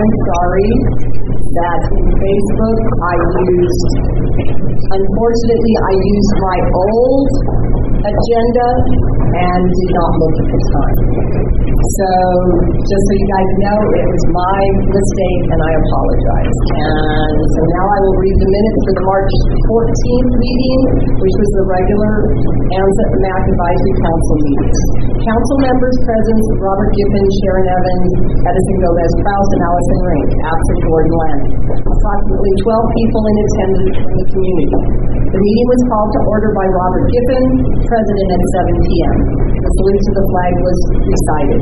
I'm sorry that in Facebook I used, unfortunately, I used my old agenda and did not look at the time. So, just so you guys know, it was my mistake and I apologize. And so now I will read the minutes for the March 14th meeting, which was the regular ANZA MAC Advisory Council meeting. Council members present, Robert Giffen, Sharon Evans, Edison Gomez Kraus, and Allison Rink, absent Gordon Land. Approximately 12 people in attendance from the community. The meeting was called to order by Robert Giffen, President at 7 p.m. The salute to the flag was recited.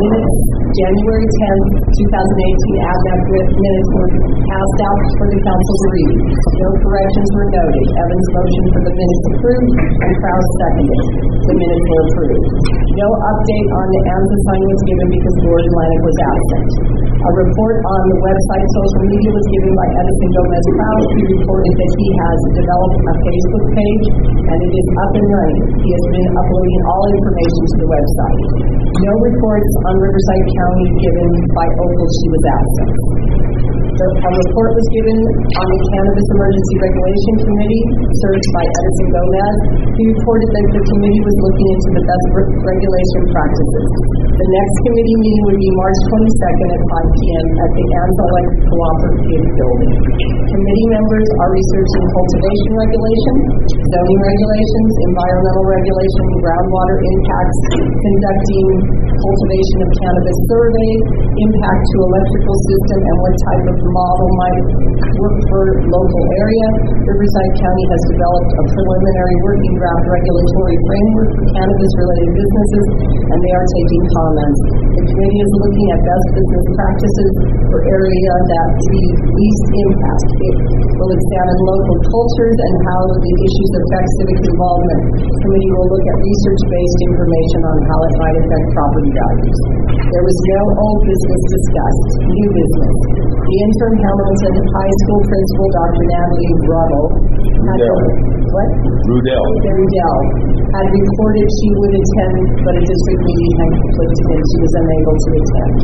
Minutes, January 10th, 2018, ADMAC minutes were passed out for the council to read. No corrections were noted. Evans motion for the minutes approved, and Kraus seconded. The minutes were approved. No update on the ANZA sign was given because Gordon Lanik was absent. A report on the website social media was given by Edison Gomez Kraus. He reported that he has developed a Facebook page and it is up and running. He has been uploading all information to the website. No reports on Riverside County given by Opal. She was absent. The, a report was given on the Cannabis Emergency Regulation Committee, served by Edison Gomez. He reported that the committee was looking into the best re- regulation practices. The next committee meeting would be March 22nd at 5 p.m. at the ANZA Electric Cooperative Building. Committee members are researching cultivation regulation, zoning regulations, environmental regulation, groundwater impacts, conducting cultivation of cannabis survey, impact to electrical system, and what type of model might work for local area. Riverside County has developed a preliminary working draft regulatory framework for cannabis-related businesses, and they are taking comments. The committee is looking at best business practices for area that see least impact. It will examine local cultures and how the issues affect civic involvement. The committee will look at research-based information on how it might affect property values. There was no old business discussed, new business. The interim Hamilton High School principal, Dr. Natalie Ruddle, had Rudell. what? Rudell. Rudell had reported she would attend, but a district meeting had conflicted and she was unable to attend.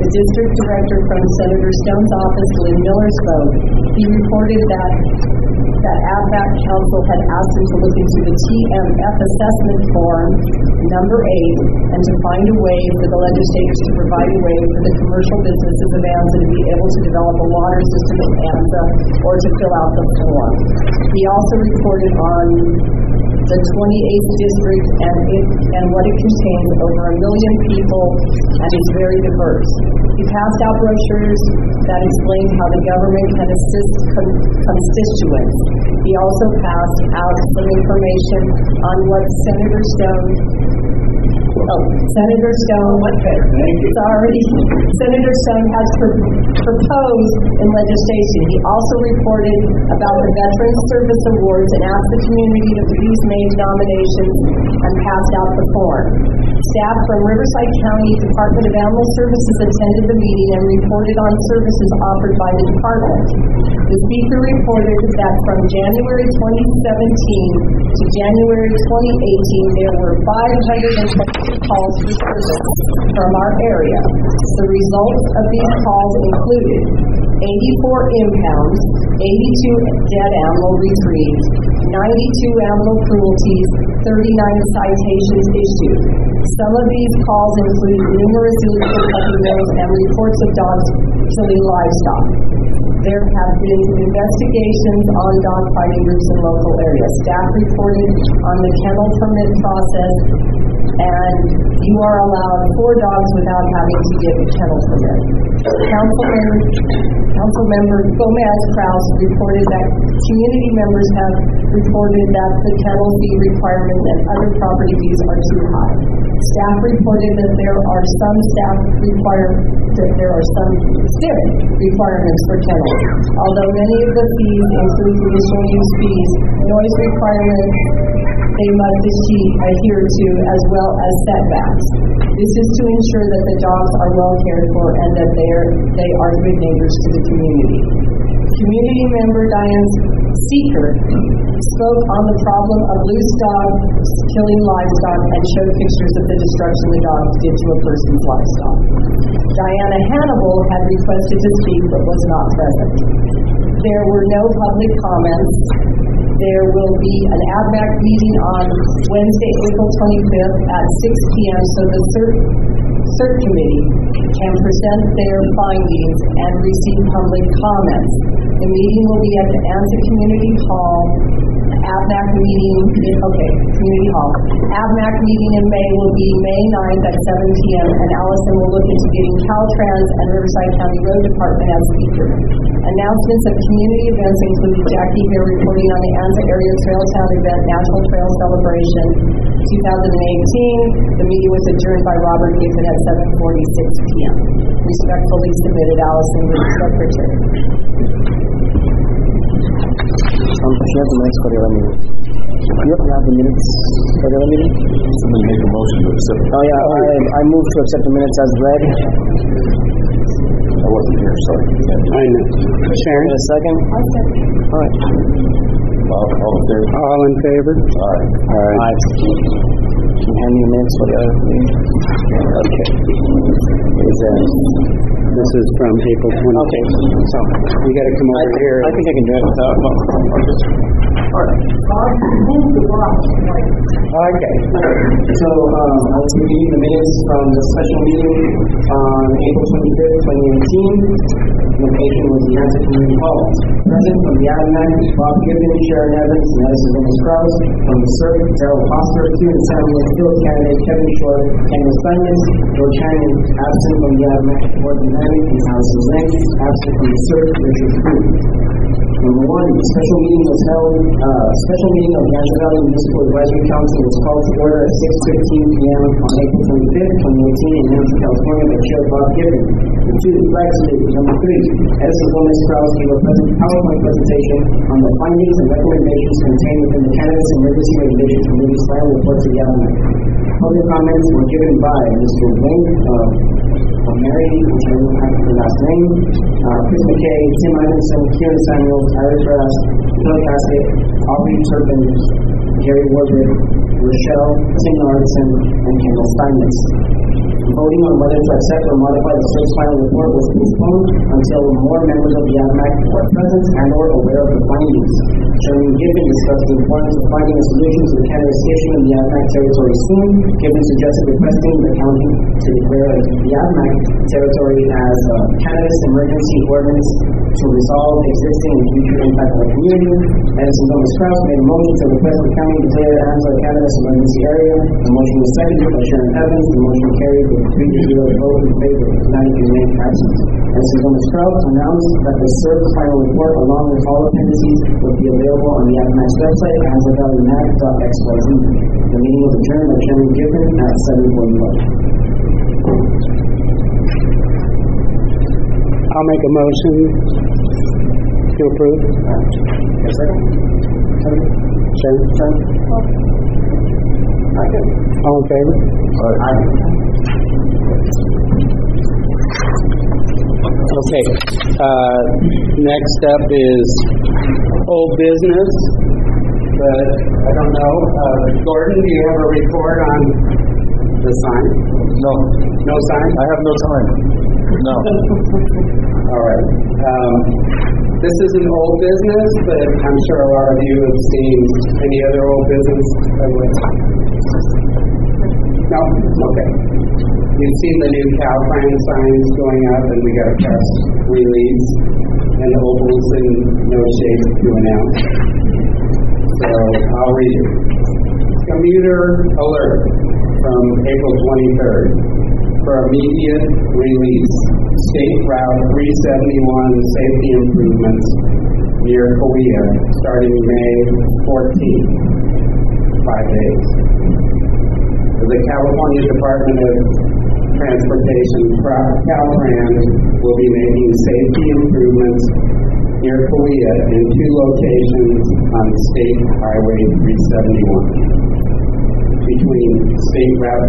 The district director from Senator Stone's office, Lynn Miller, spoke. He reported that that AdVac Council had asked him to look into the TMF assessment form, number eight, and to find a way for the legislators to provide a way for the commercial businesses of ANZA to be able to develop a water system in ANZA or to fill out the form. He also reported on the 28th district and it, and what it contains, over a million people, and is very diverse. He passed out brochures that explained how the government can assist con- constituents. He also passed out some information on what Senator Stone Oh, Senator Stone, sorry, Senator Stone has pr- proposed in legislation. He also reported about the Veterans Service Awards and asked the community to please make nominations and passed out the form. Staff from Riverside County Department of Animal Services attended the meeting and reported on services offered by the department. The speaker reported that from January 2017 to January 2018, there were 522 calls for service from our area. The results of these calls included 84 impounds, 82 dead animal retrieved, 92 animal cruelties, 39 citations issued. Some of these calls include numerous illegal puppy mills and reports of dogs killing livestock. There have been investigations on dog fighting groups in local areas. Staff reported on the kennel permit process, and you are allowed four dogs without having to get a kennel permit. Councilman, Councilmember Gomez Kraus reported that community members have reported that the kennel fee requirements and other property fees are too high. Staff reported that there are some staff require, that there are some civic requirements for kennels. Although many of the fees include conditional use fees, noise requirements, they must adhere to, as well as setbacks. This is to ensure that the dogs are well cared for and that they are, they are good neighbors to the community. Community member Diane Seeker spoke on the problem of loose dogs killing livestock and showed pictures of the destruction the dogs did to a person's livestock. Diana Hannibal had requested to speak but was not present. There were no public comments. There will be an AVMAC meeting on Wednesday, April 25th at 6 p.m. so the CERC, CERC committee can present their findings and receive public comments. The meeting will be at the Anza Community Hall AVMAC meeting, okay, Community Hall. AVMAC meeting in May will be May 9th at 7 p.m. and Allison will look into getting Caltrans and Riverside County Road Department as speaker. Announcements of community events include Jackie here reporting on the Anza Area Trail Town event, National Trail Celebration 2018. The meeting was adjourned by Robert Giffen at 7:46 p.m. Respectfully submitted, Allison, Group Secretary. Um, she has the minutes for the other meeting. Yep, you have the minutes for the other meeting? Somebody make a motion to accept. Oh, yeah, I, I move to accept the minutes as read. I wasn't here, sorry. I know. Sharon? In a second? All right. All all in favor? All in favor? Aye. Aye. Can you hand me the minutes for the other meeting? Okay. Is that, This is from April 20. okay, so. You gotta come I, over here. I think I can do it without, I'll just, all right. Okay. So, um, I will be reading the minutes from the special meeting on April twenty-fifth, twenty eighteen. Location was the Anza Community Hall. Present from the Adamac, Bob Gibbon, Sharon Evans, and Edison Gomez Kraus. From the CERC, Darrell Foster, Kieran Samuel, Phil candidate Kevin Short, Daniel Simons, George Hannon, absent from the Adamac, Gordon Manning, Allison Lang, absent from the CERC, Richard Booth. Number one, the special meeting was held, uh, special meeting of the Anza Valley Municipal Advisory Council was called to order at six fifteen P M on April twenty-fifth, twenty eighteen, in Hampton, California, by Chair Bob Gibbon. Number two, the flag salute. Number three, Edison Gomez Kraus gave a PowerPoint presentation on the findings and recommendations contained within the Cannabis Emergency Regulation Committee's final report to the Adamac. Public comments were given by Mr. Wayne, uh, Mary, which I have last name, uh, Chris McKay, Tim Anderson, Kieran Samuels, Iris Rass, Phil Cassidy, Aubrey Turpin, Gary Warbrick, Rochelle, Tim Norton, and Kendall Steinmetz. Voting on whether to accept or modify the search final report was postponed until more members of the ADMAC were present and or aware of the findings. Chairman Gibbon discussed the importance of finding a solution to the cannabis issue in the ADMAC territory soon. Gibbon suggested requesting the county to declare the ADMAC territory as a cannabis emergency ordinance to resolve existing and future impact on the community. Edison Gomez Kraus made a motion to request the county declare as a cannabis emergency area. The motion was seconded by Sharon Evans. The motion carried three to zero vote in favor. of None remained absent. Edison Gomez Kraus announced that the CERC final report along with all appendices would be available on the ADMAC's website at anzavalleymac.xyz. The meeting was adjourned by Chairman Gibbon at seven forty-one. I'll make a motion to approve. Yes, second? Sharon? All in favor? Okay, uh, next up is old business, but I don't know, uh, Gordon, do you have a report on the sign? No, No sign? I have no time. No. All right. Um, this is an old business, but I'm sure a lot of you have seen any other old business. by the way? No? Okay. You've seen the new Caltrans signs going up, and we got a press release, and Opal's in no shape to announce. So I'll read it. Commuter alert from April 23rd for immediate release. State Route 371 safety improvements near Cahuilla starting May 14th. Five days. The California Department of Transportation, Caltrans, will be making safety improvements near Cahuilla in two locations on State Highway 371 between State Route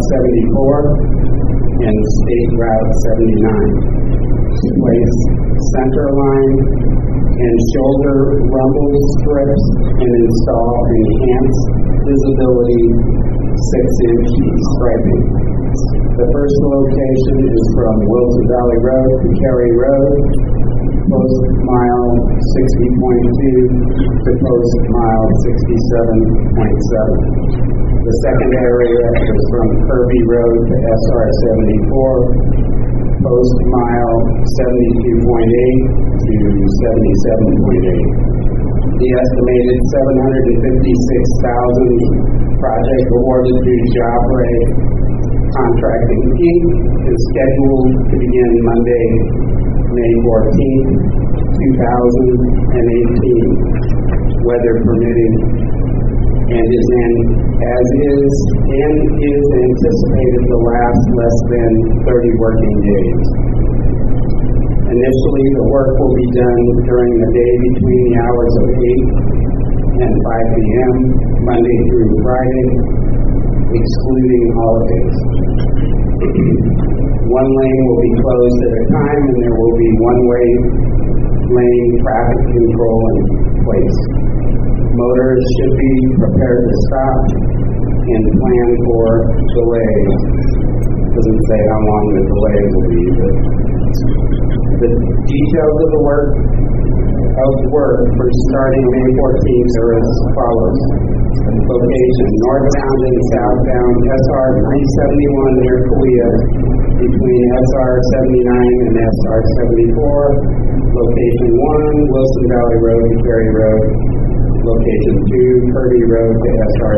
74 and State Route 79 to place center line and shoulder rumble strips and install enhanced visibility six-inch striping. The first location is from Wilson Valley Road to Cary Road, post mile 60.2 to post mile 67.7. The second area is from Kirby Road to SR 74, post mile 72.8 to 77.8. The estimated 756,000 project awarded to Jobre Contracting Inc. is scheduled to begin Monday, May 14, 2018, weather permitting, and is in, as is, and is anticipated to last less than 30 working days. Initially, the work will be done during the day between the hours of 8 and 5 p.m., Monday through Friday, excluding holidays. one lane will be closed at a time, and there will be one-way lane traffic control in place. Motorists should be prepared to stop and plan for delays. Doesn't say how long the delays will be, but the details of the work of work for starting May 14th are as follows. Location, northbound and southbound SR 371 near Cahuilla between SR 79 and SR 74. Location 1, Wilson Valley Road to Cary Road. Location 2, Kirby Road to SR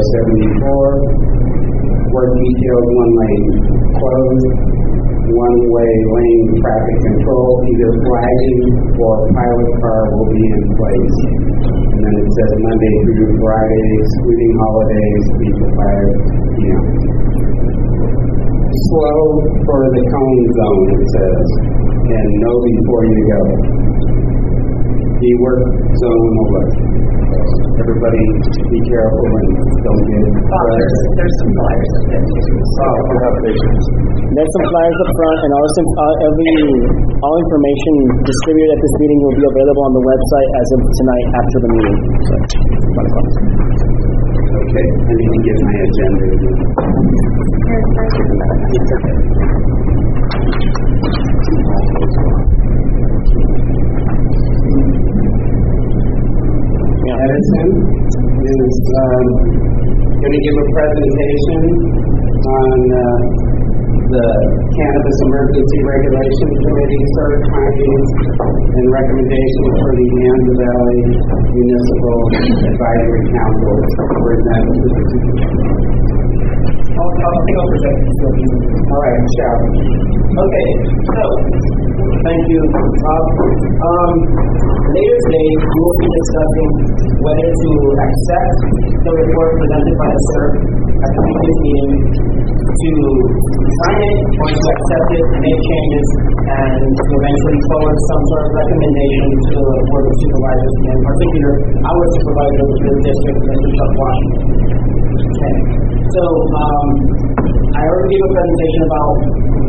74. Work details one lane closed one-way lane traffic control, either flagging or pilot car will be in place. And then it says Monday through Friday, excluding holidays, 8 to 5 p.m. Slow for the cone zone, it says, and know before you go. The work zone alert. Everybody be careful and don't get Bob, there's, there's some flyers up there too. Oh, you have patience. There's some flyers up front, and also uh, every all information distributed at this meeting will be available on the website as of tonight after the meeting. So. Okay, I need to get my agenda. Yeah. Edison is um, going to give a presentation on uh, the Cannabis Emergency Regulation Committee CERC findings and recommendations for the Anza Valley Municipal Advisory Council. Present. I'll, I'll I'll it so easy. All right, Michelle. Okay, so, thank you, Rob. Um, later today, we will be discussing whether to accept the report presented by the CERC at the previous meeting, to sign it, or to accept it, make changes, and to eventually forward some sort of recommendation to the Board of Supervisors, and in particular, our supervisor of the district, Mr. Chuck Washington. Okay, so, um, I already gave a presentation about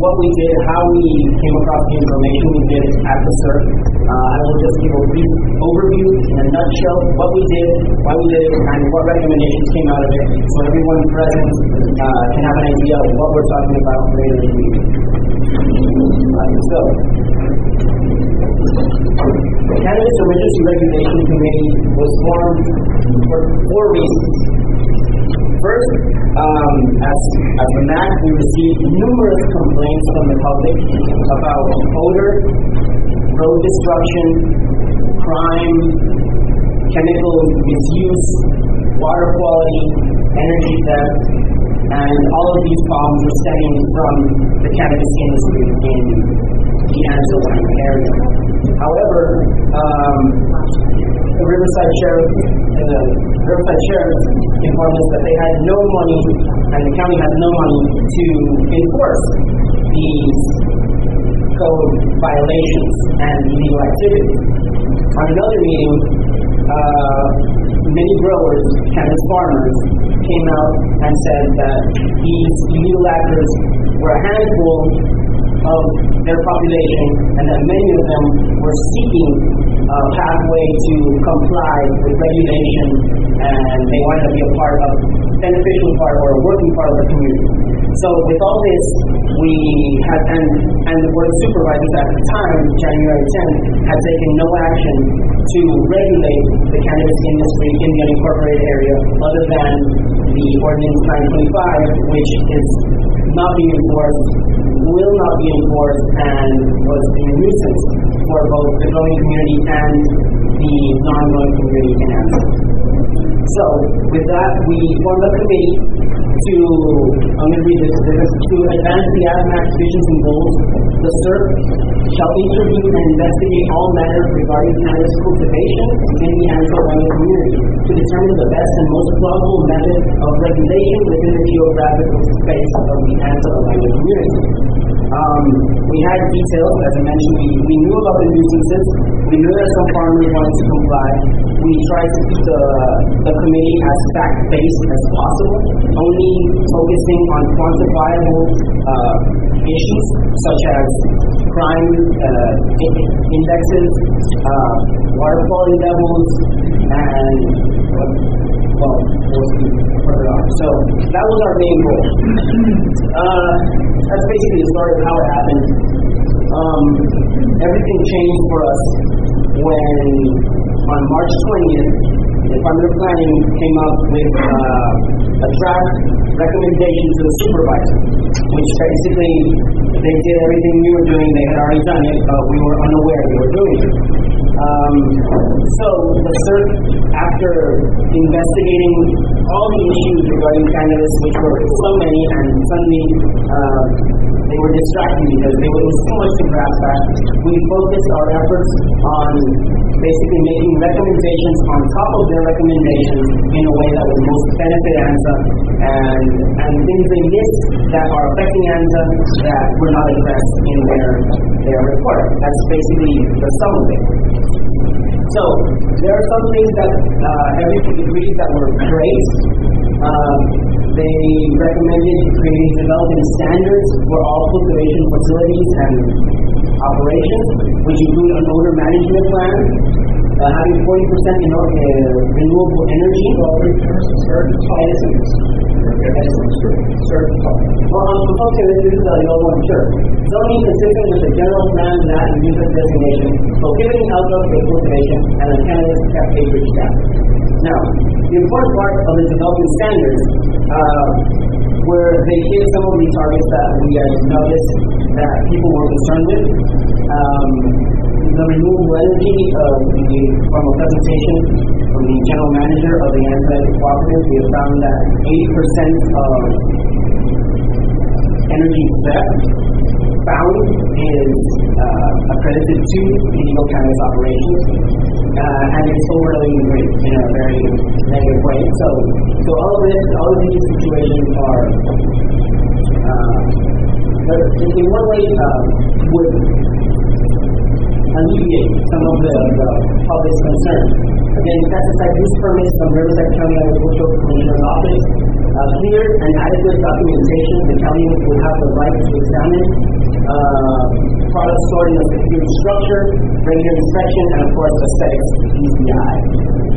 what we did, how we came across the information we did at the CERC. Uh, I will just give a brief overview in a nutshell, what we did, why we did it, and what recommendations came out of it, so everyone present, uh, can have an idea of what we're talking about later in the meeting. Uh, so, the Cannabis Emergency Regulation Committee was formed for four reasons. First, um, as, as a MAC, we received numerous complaints from the public about odor, road destruction, crime, chemical misuse, water quality, energy theft, and all of these problems are stemming from the cannabis industry in the Anzalone area. However, um, the Riverside Sheriff, uh, Riverside Sheriff informed us that they had no money, and the county had no money to enforce these code violations and illegal activities. On another meeting, uh, many growers, cannabis farmers, came out and said that these illegal actors were a handful of their population and that many of them were seeking a pathway to comply with regulation and they wanted to be a part of, beneficial part or a working part of the community. So with all this, we had, and, and the board of supervisors at the time, January 10th, had taken no action to regulate the cannabis industry in the unincorporated area other than the ordinance 925, which is not being enforced, will not be enforced, and was a nuisance for both the growing community and the non-growing community in Anson. So, with that, we formed a committee to, I'm going to read this, this is to advance the ASMAC visions and goals. The CERC shall intervene and investigate all matters regarding cannabis cultivation in the Anso-Orlando community to determine the best and most plausible method of regulation within the geographical space of the Anso-Orlando community. Um, we had details, as I mentioned, we, we knew about the nuisances. We knew that some farmers wanted to comply. We tried to keep the, the committee as fact-based as possible, only focusing on quantifiable uh, issues such as crime uh, indexes, uh, water quality levels, and well, on. So that was our main goal. Uh, that's basically the story of how it happened. Um, everything changed for us when, on March 20th, the Department of Planning came up with uh, a draft recommendation to the supervisor, which basically they did everything we were doing. They had already done it, but we were unaware they were doing it. Um, so the CERC, after investigating all the issues regarding cannabis, which were so many, and suddenly uh, they were distracting because there was so much to grasp at, we focused our efforts on basically making recommendations on top of their recommendations in a way that would most benefit ANZA and, and things they missed that are affecting ANZA that were not addressed in their, their report. That's basically the sum of it. So there are some things that uh, agreed that were great. Um, they recommended creating developing standards for all cultivation facilities and operations, which include an odor management plan, uh, having 40% in, uh, renewable energy. Well, I'm okay, this is the old one, sure. Zoning consistent with the general plan, that and user designation, prohibiting outdoor cultivation, and a cannabis cap acreage cap. Now, the important part of the development standards, uh, where they hit some of the targets that we had noticed that people were concerned with. Um, the renewable energy, uh, we, from a presentation from the general manager of the Anza Cooperative, we have found that 80% of energy theft found is uh, accredited to illegal cannabis operations, uh, and it's the grid in a very negative way. So, so all of this, all of these situations are, uh, they're- in one way, uh, would alleviate some of the, the public's concern. Again, pesticide use permits from Riverside County Agricultural Commissioner's Office, uh, clear and adequate documentation, the county will have the right to examine, uh, products stored in a secure structure, regular inspection, and of course aesthetics, ECI.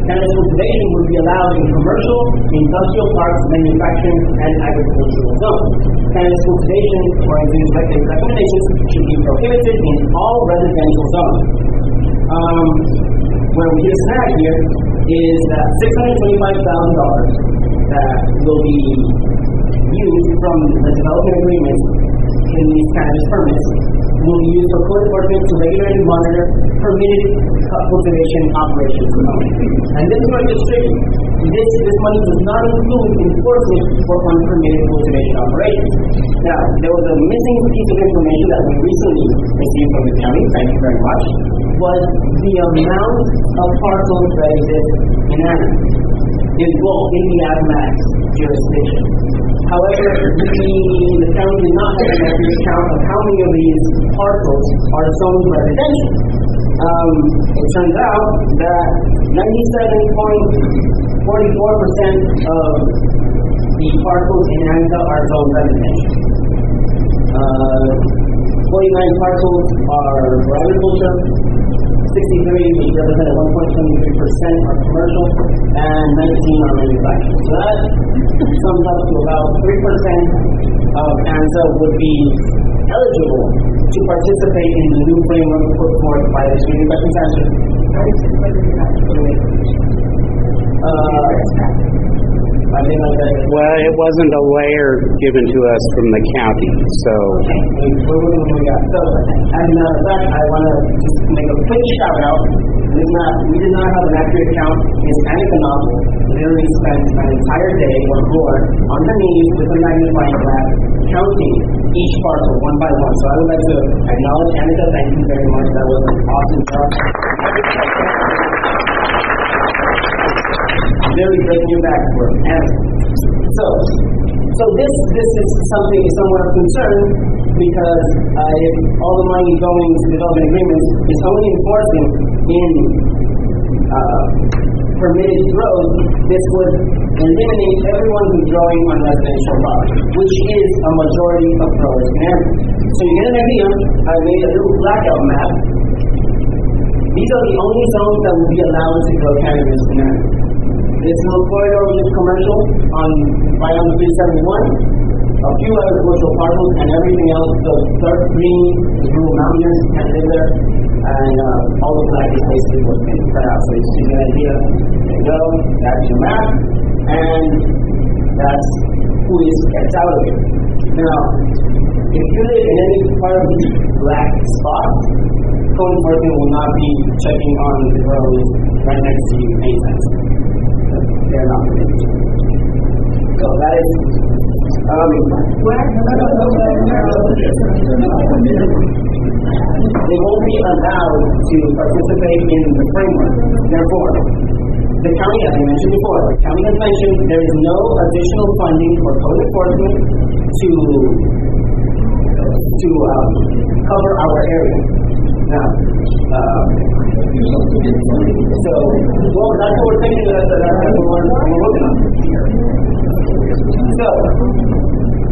Cannabis cultivation would be allowed in commercial, industrial parks, manufacturing, and agricultural zones. Cannabis cultivation, these rec- recommendations, should be prohibited in all residential zones. Um, where we just had here is that six hundred twenty-five thousand dollars that will be used from the development agreement in these cannabis permits will be used for code enforcement to regulate and monitor permitted cu- cultivation operations. And this is tricky. This, this money does not include enforcement for unpermitted cultivation operations. Now, there was a missing piece of information that we recently received from the county, thank you very much, was the amount of parcels that exist in Anna both in the ADMAX jurisdiction. However, the, the county did not have an accurate count of how many of these parcels are zoned residential. Um, it turns out that 97.44% of the parcels in ANZA are zoned residential. Uh, 49 parcels are for agriculture, 63, which represented 1.23% are commercial, and 19 are manufacturing. So that sums up to about 3% of would be eligible to participate in the new framework put forth by the community investment center. Uh, Well, it wasn't a layer given to us from the county, so so, and, uh, that, I wanna just make a quick shout out. We did not, we did not have an accurate count, Ms. Annika Novel literally spent an entire day or more on her knees with a magnifying glass, counting each parcel one by one. So I would like to acknowledge Annika, thank you very much, that was an awesome job. Really breaking your back for Annika. So, so this, this is something somewhat of concern because uh, if all the money going to development agreements is only enforcing in uh, permitted growth, this would eliminate everyone who's growing on residential property, which is a majority of growers in Anaheim. So you get an idea, I made a little blackout map. These are the only zones that will be allowed to grow cannabis in Anaheim. Little corridor which is commercial on, the three seventy-one. A few other commercial parcels and everything else, the dark green, the rural mountainers can live there. And, uh, all the black is basically what's cut out, so it's just an idea. There you go, that's your map, and that's who is kept out of it. Now, if you live in any part of these black spots, code enforcement will not be checking on the road right next to you anytime soon they're not. So that is, um, they won't be allowed to participate in the framework. Therefore, the county, as I mentioned before, the county has mentioned there is no additional funding for code enforcement to to um, cover our area. Now, uh, so, well, that's what we're thinking, that's, that's what we're, we're looking at. So,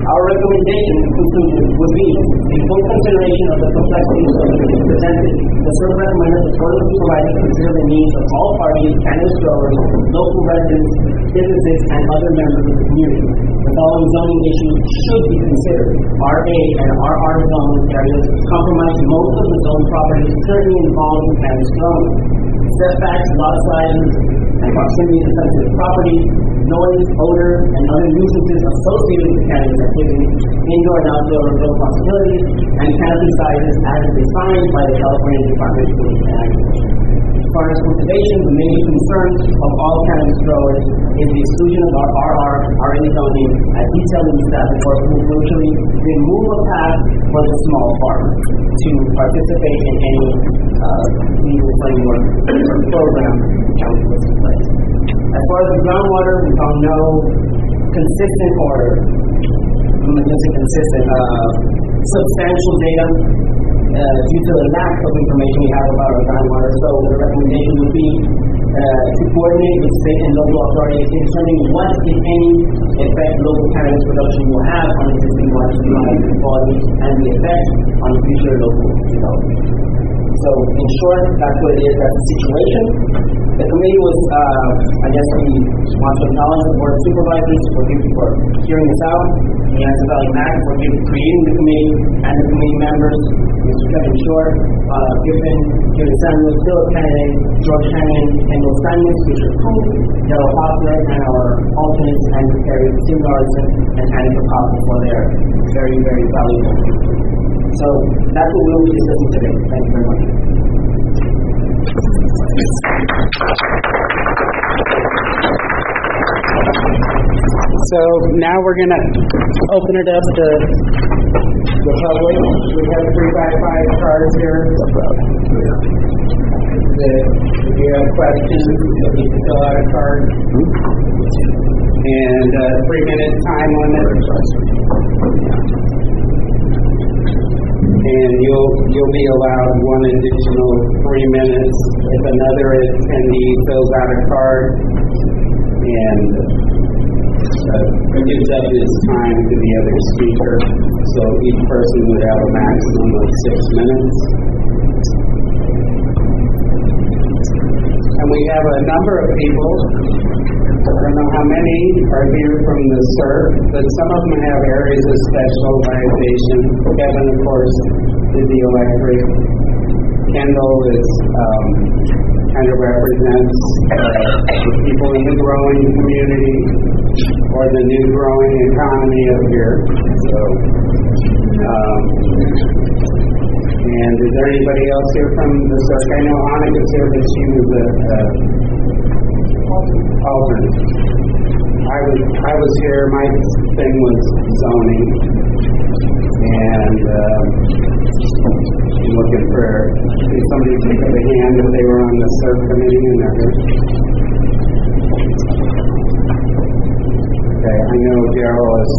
our recommendation, conclusion, would be, in full consideration of the complexities of the issues presented, the clerk recommended the board of supervisors consider the needs of all parties, cannabis growers, local residents, businesses, and other members of the community. The following zoning issues should be considered. RA and RR zone areas comprise most of the zone properties currently involved in growing. Setbacks, lot sizes, and proximity to sensitive property, noise, odor, and other nuisances associated with cannabis activity, indoor and outdoor growth possibilities, and canopy sizes as defined by the California Department of Agriculture. Far as cultivation, the main concern of all cannabis growers is the exclusion of our RR, RA zoning, as detailed in the staff report, will virtually remove a path for the small farmer to participate in any uh, legal framework or program the county in place. As far as the groundwater, we found no consistent or, I'm not gonna consistent, uh, substantial data due to the lack of information we have about our groundwater. So the recommendation would be uh, to coordinate with state and local authorities in determining what, if any, effect local cannabis production will have on existing water supply quality and the effect on future local development. So in short, that's what it is, that's the situation. The committee was, uh, I guess we want to acknowledge the board of supervisors for for hearing us out. The Anza Valley MAC for creating the committee and the committee members, Mr. Kevin Short, uh, Giffen, Jerry Samuels, Philip Kennedy, George Hannon, Kendall Simons, Richard Coon, Darrell Hoffler, and our alternates, Andrew Perry, Tim Larson, and Annika Coffey for their very, very valuable. So that's what we'll be discussing today. Thank you very much. So now we're gonna open it up to the public. We have three by five cards here. If you have questions, you to fill out a card. And uh three minute time limit. And you'll, you'll be allowed one additional three minutes if another attendee fills out a card and uh, gives up his time to the other speaker. So each person would have a maximum of six minutes. And we have a number of people don't know how many are here from the CERC, but some of them have areas of specialization. Kevin, of course, did the electric. Kendall is, um, kind of represents, uh, people in the growing community or the new growing economy up here. So, um, and is there anybody else here from the CERC? I know Annika's here, but she was a, a alternate. I was, I was here, my thing was zoning. And, I'm looking for, somebody pick up a hand if they were on the CERC committee and they're. Okay, I know Daryl is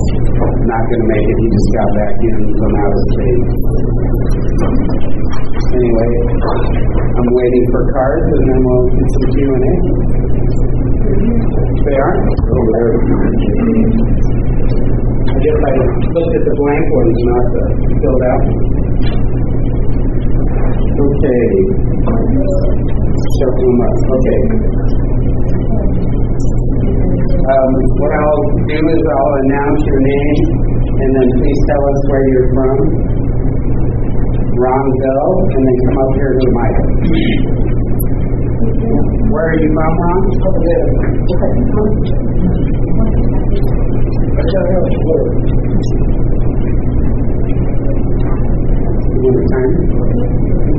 not gonna make it, he just got back in from out of state. Anyway, I'm waiting for cards and then we'll get some Q and A. They are? I guess I looked at the blank ones, not the filled out. Okay. Shuffle them up, okay. Um, what I'll do is I'll announce your name and then please tell us where you're from. Ron Bell, and then come up here to the mic. Where are you Ron? Over there. One more time.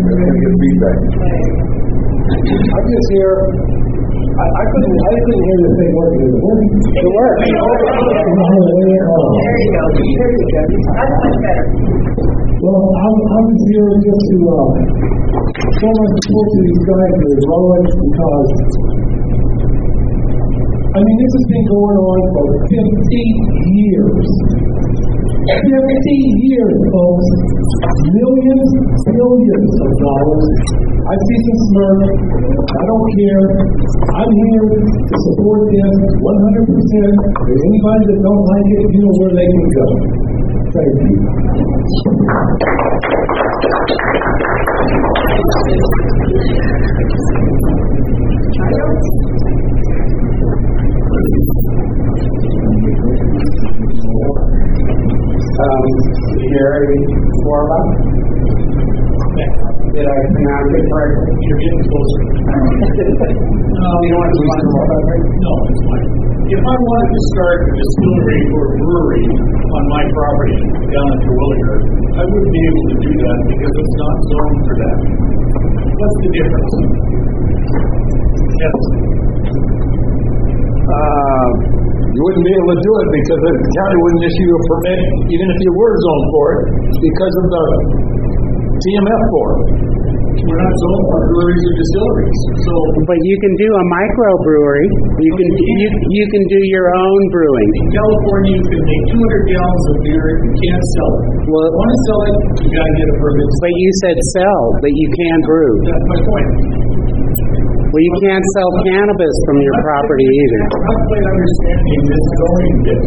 They're gonna get feedback. I'm just here, I, I couldn't, I couldn't hear the thing working. It works. There you go. There you go. That's much better. Well, I'm, I'm here just to, uh, show my support to these guys that are growing because, I mean, this has been going on for fifty years. Fifty years, folks. Millions, billions of dollars. I see some smirk. I don't care. I'm here to support them one hundred percent. And anybody that don't like it, you know where they can go. Thank you. Um, Jerry Warlock? Did I pronounce it correctly? You're getting closer. No, you don't want to No, it's fine. If I wanted to start a distillery or brewery on my property down in Terwilliger, I wouldn't be able to do that because it's not zoned for that. What's the difference? Yes, Uh, you wouldn't be able to do it because the county wouldn't issue a permit, even if you were zoned for it, because of the TMF board. We're not zoned for breweries or distilleries, so But you can do a microbrewery. You can you you can do your own brewing. in California, you can make two hundred gallons of beer, you can't sell it. If Well- you want to sell it, you gotta get a permit. But you said sell, but you can't brew. That's my point. Well, you can't sell cannabis from your property either. I'm not quite understanding this zoning bit,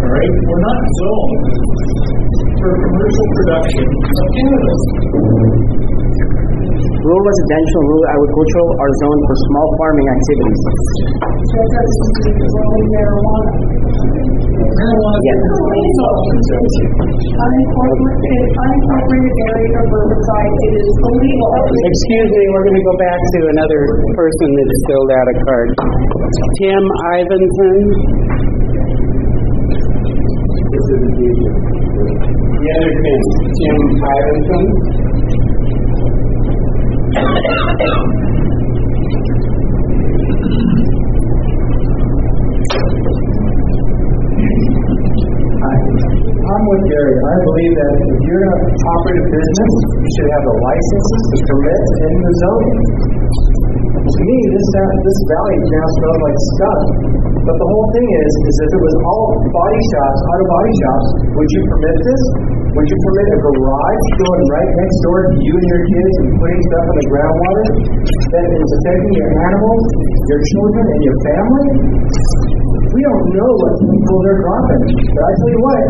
all right? We're not zoned for commercial production of cannabis. Rural residential, and rural agricultural are zoned for small farming activities. Yes. Unincorporated, unincorporated area of Riverside, it is illegal. Excuse me, we're going to go back to another person that just filled out a card. Tim Ivanson. The other Tim, Tim Iverson. I'm with Gary. I believe that if you're going to operate a business, you should have the licenses, the permits, and the zoning. To me, this, this valley now smells like stuff. But the whole thing is, is if it was all body shops, auto body shops, would you permit this? Would you permit a garage going right next door to you and your kids and putting stuff in the groundwater that is affecting your animals, your children, and your family? We don't know what chemicals they're dropping. But I tell you what,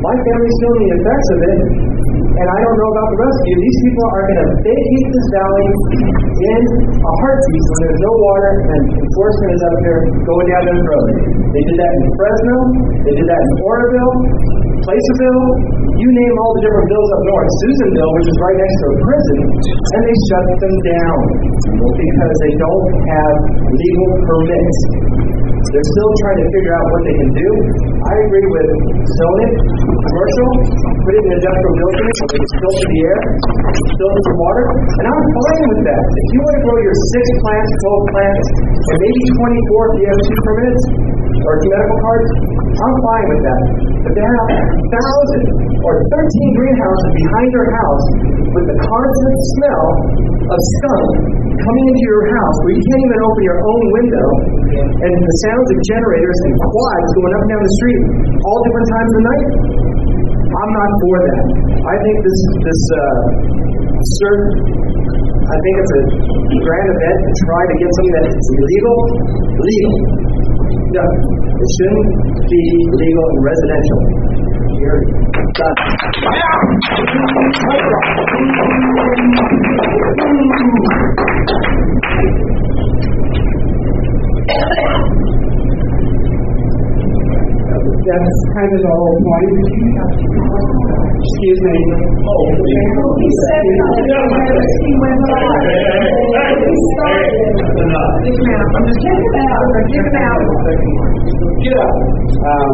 my family's feeling the effects of it. and I don't know about the rest of you, these people are going to vacate this valley in a heartbeat when there's no water and enforcement is up there going down this road. They did that in Fresno, they did that in Oroville, Placerville, you name all the different bills up north, Susanville, which is right next to a prison, and they shut them down because they don't have legal permits. They're still trying to figure out what they can do. I agree with zone it, commercial, put it in industrial buildings where they can the air, filter the water, and I'm fine with that. If you want to grow your six plants, 12 plants, and maybe 24 if you have two permits or two medical cards, I'm fine with that. But to have thousand or 13 greenhouses behind your house with the constant smell of skunk coming into your house where you can't even open your own window and the sounds of generators and quads going up and down the street all different times of the night. I'm not for that. I think this this uh, certain. I think it's a grand event to try to get something that's illegal legal. No, it shouldn't be legal and residential. You're done. That's kind of the whole point. Excuse me. He said he went on. He started. Kick him out, kick him out, kick him out. Get up. Um,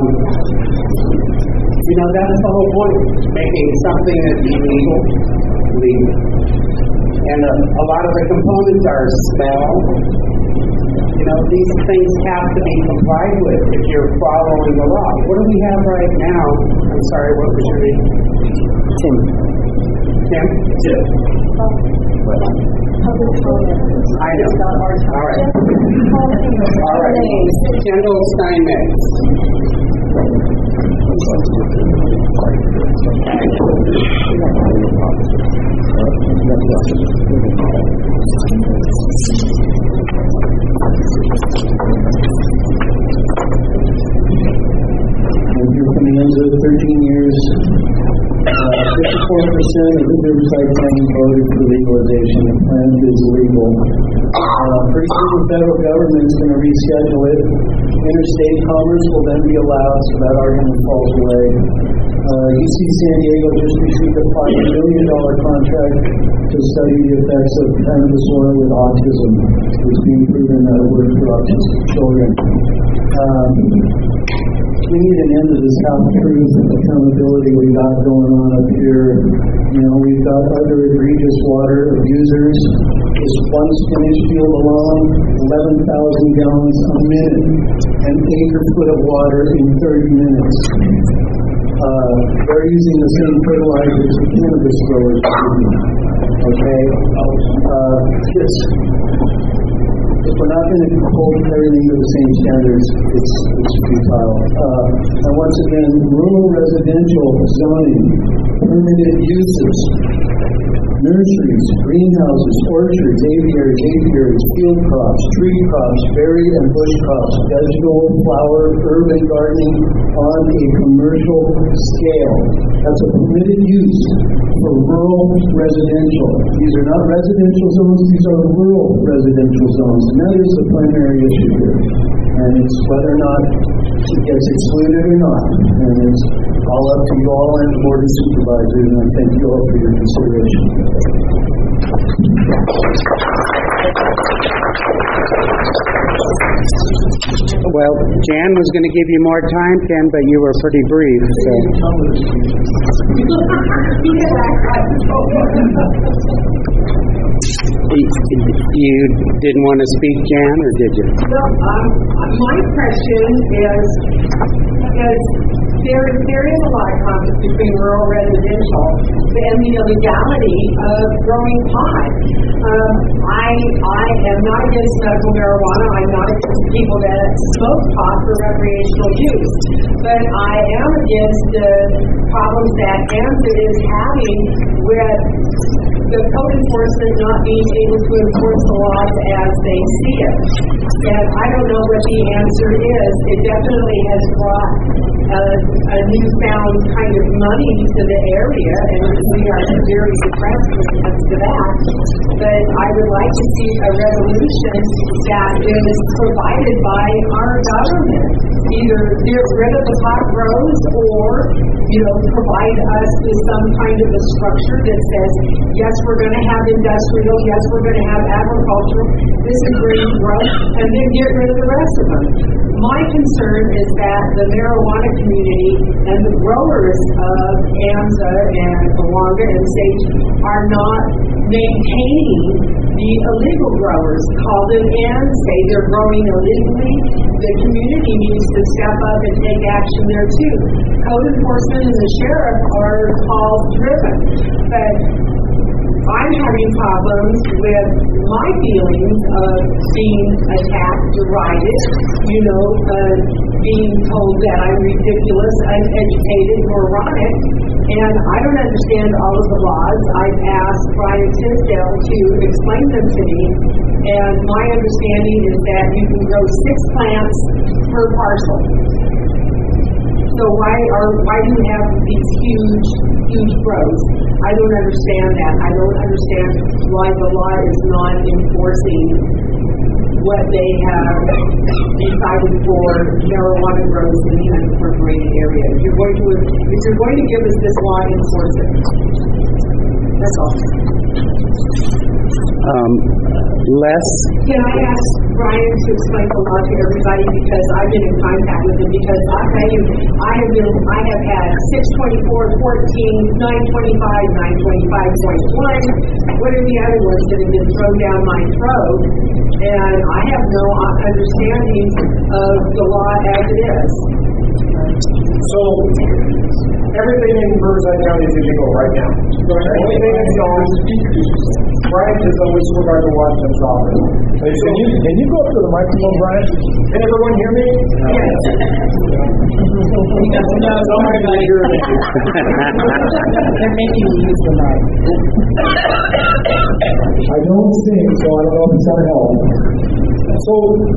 you know, that's the whole point, making something that's illegal, legal. And a, a lot of the components are smell. You know, these things have to be complied with if you're following the law. What do we have right now? I'm sorry, what was your name? Tim. Tim? Tim. I know. All right. All right. Kendall Steinmetz. I've 54% of the Riverside County voted for legalization. The plant is illegal. Uh, pretty soon the federal government's going to reschedule it. Interstate commerce will then be allowed, so that argument falls away. Uh, UC San Diego just received a $5 million contract to study the effects of cannabis oil with autism. It's being proven that it works for autistic children. Um, we need an end to this half-truth accountability we got going on up here. You know, we've got other egregious water abusers. This one spinach field alone, 11,000 gallons a minute, an acre foot of water in 30 minutes. Uh, they're using the same fertilizers the cannabis growers using. Okay? Uh, it's, if we're not going to hold everything to the same standards, it's, it's futile. Uh, and once again, rural residential zoning, permitted uses, nurseries, greenhouses, orchards, aviaries, apiaries, field crops, tree crops, berry and bush crops, vegetable, flower, urban gardening on a commercial scale. That's a permitted use for rural residential. These are not residential zones, these are rural residential zones. And that is the primary issue here. And it's whether or not it gets excluded or not. And it's all up to you all and the board of supervisors, and I thank you all for your consideration. Well, Jan was going to give you more time, Ken, but you were pretty brief. So. You didn't want to speak, Jan, or did you? Well, um, my question is, is there, there is a lot of conflict between rural residential and the illegality of growing pot. Um, I, I am not against medical marijuana. I'm not against people that smoke pot for recreational use. But I am against the problems that Anza is having with the code enforcement not being able to enforce the laws as they see it. And I don't know what the answer is. It definitely has brought a, a newfound kind of money to the area, and we are very when it comes to that. I would like to see a revolution that is provided by our government. Either get rid of the pot grows or, you know, provide us with some kind of a structure that says, yes, we're going to have industrial, yes, we're going to have agricultural, this is green growth, and then get rid of the rest of them. My concern is that the marijuana community and the growers of ANZA and Aguanga and Sage are not maintaining the illegal growers. Call them in, say they're growing illegally. The community needs to step up and take action there too. Code enforcement and the sheriff are call driven, but I'm having problems with my feelings of being attacked, derided, you know, uh, being told that I'm ridiculous, uneducated, moronic, and I don't understand all of the laws. I've asked Brian Tisdale to explain them to me, and my understanding is that you can grow six plants per parcel. So why are why do you have these huge huge growths? I don't understand that. I don't understand why the law is not enforcing what they have decided for marijuana grows in the unincorporated area. If you're going to if you're going to give us this law, enforce it. That's all. Um, Les, Can I ask Brian to explain the law to everybody because I've been in contact with him because tell you, I have been, I have had six twenty-four, fourteen, nine twenty-five, nine twenty-five point one, what are the other ones that have been thrown down my throat? And I have no understanding of the law as it is. So, everything in Riverside County is illegal right now. The only thing that's gone, Brian is always supervisor of Washington's office. Hey, Can you, can you go up to the microphone, Brian? Can everyone hear me? Yes. Somebody can hear me. They're making me use the mic. I don't sing, so I don't know if it's gonna help. So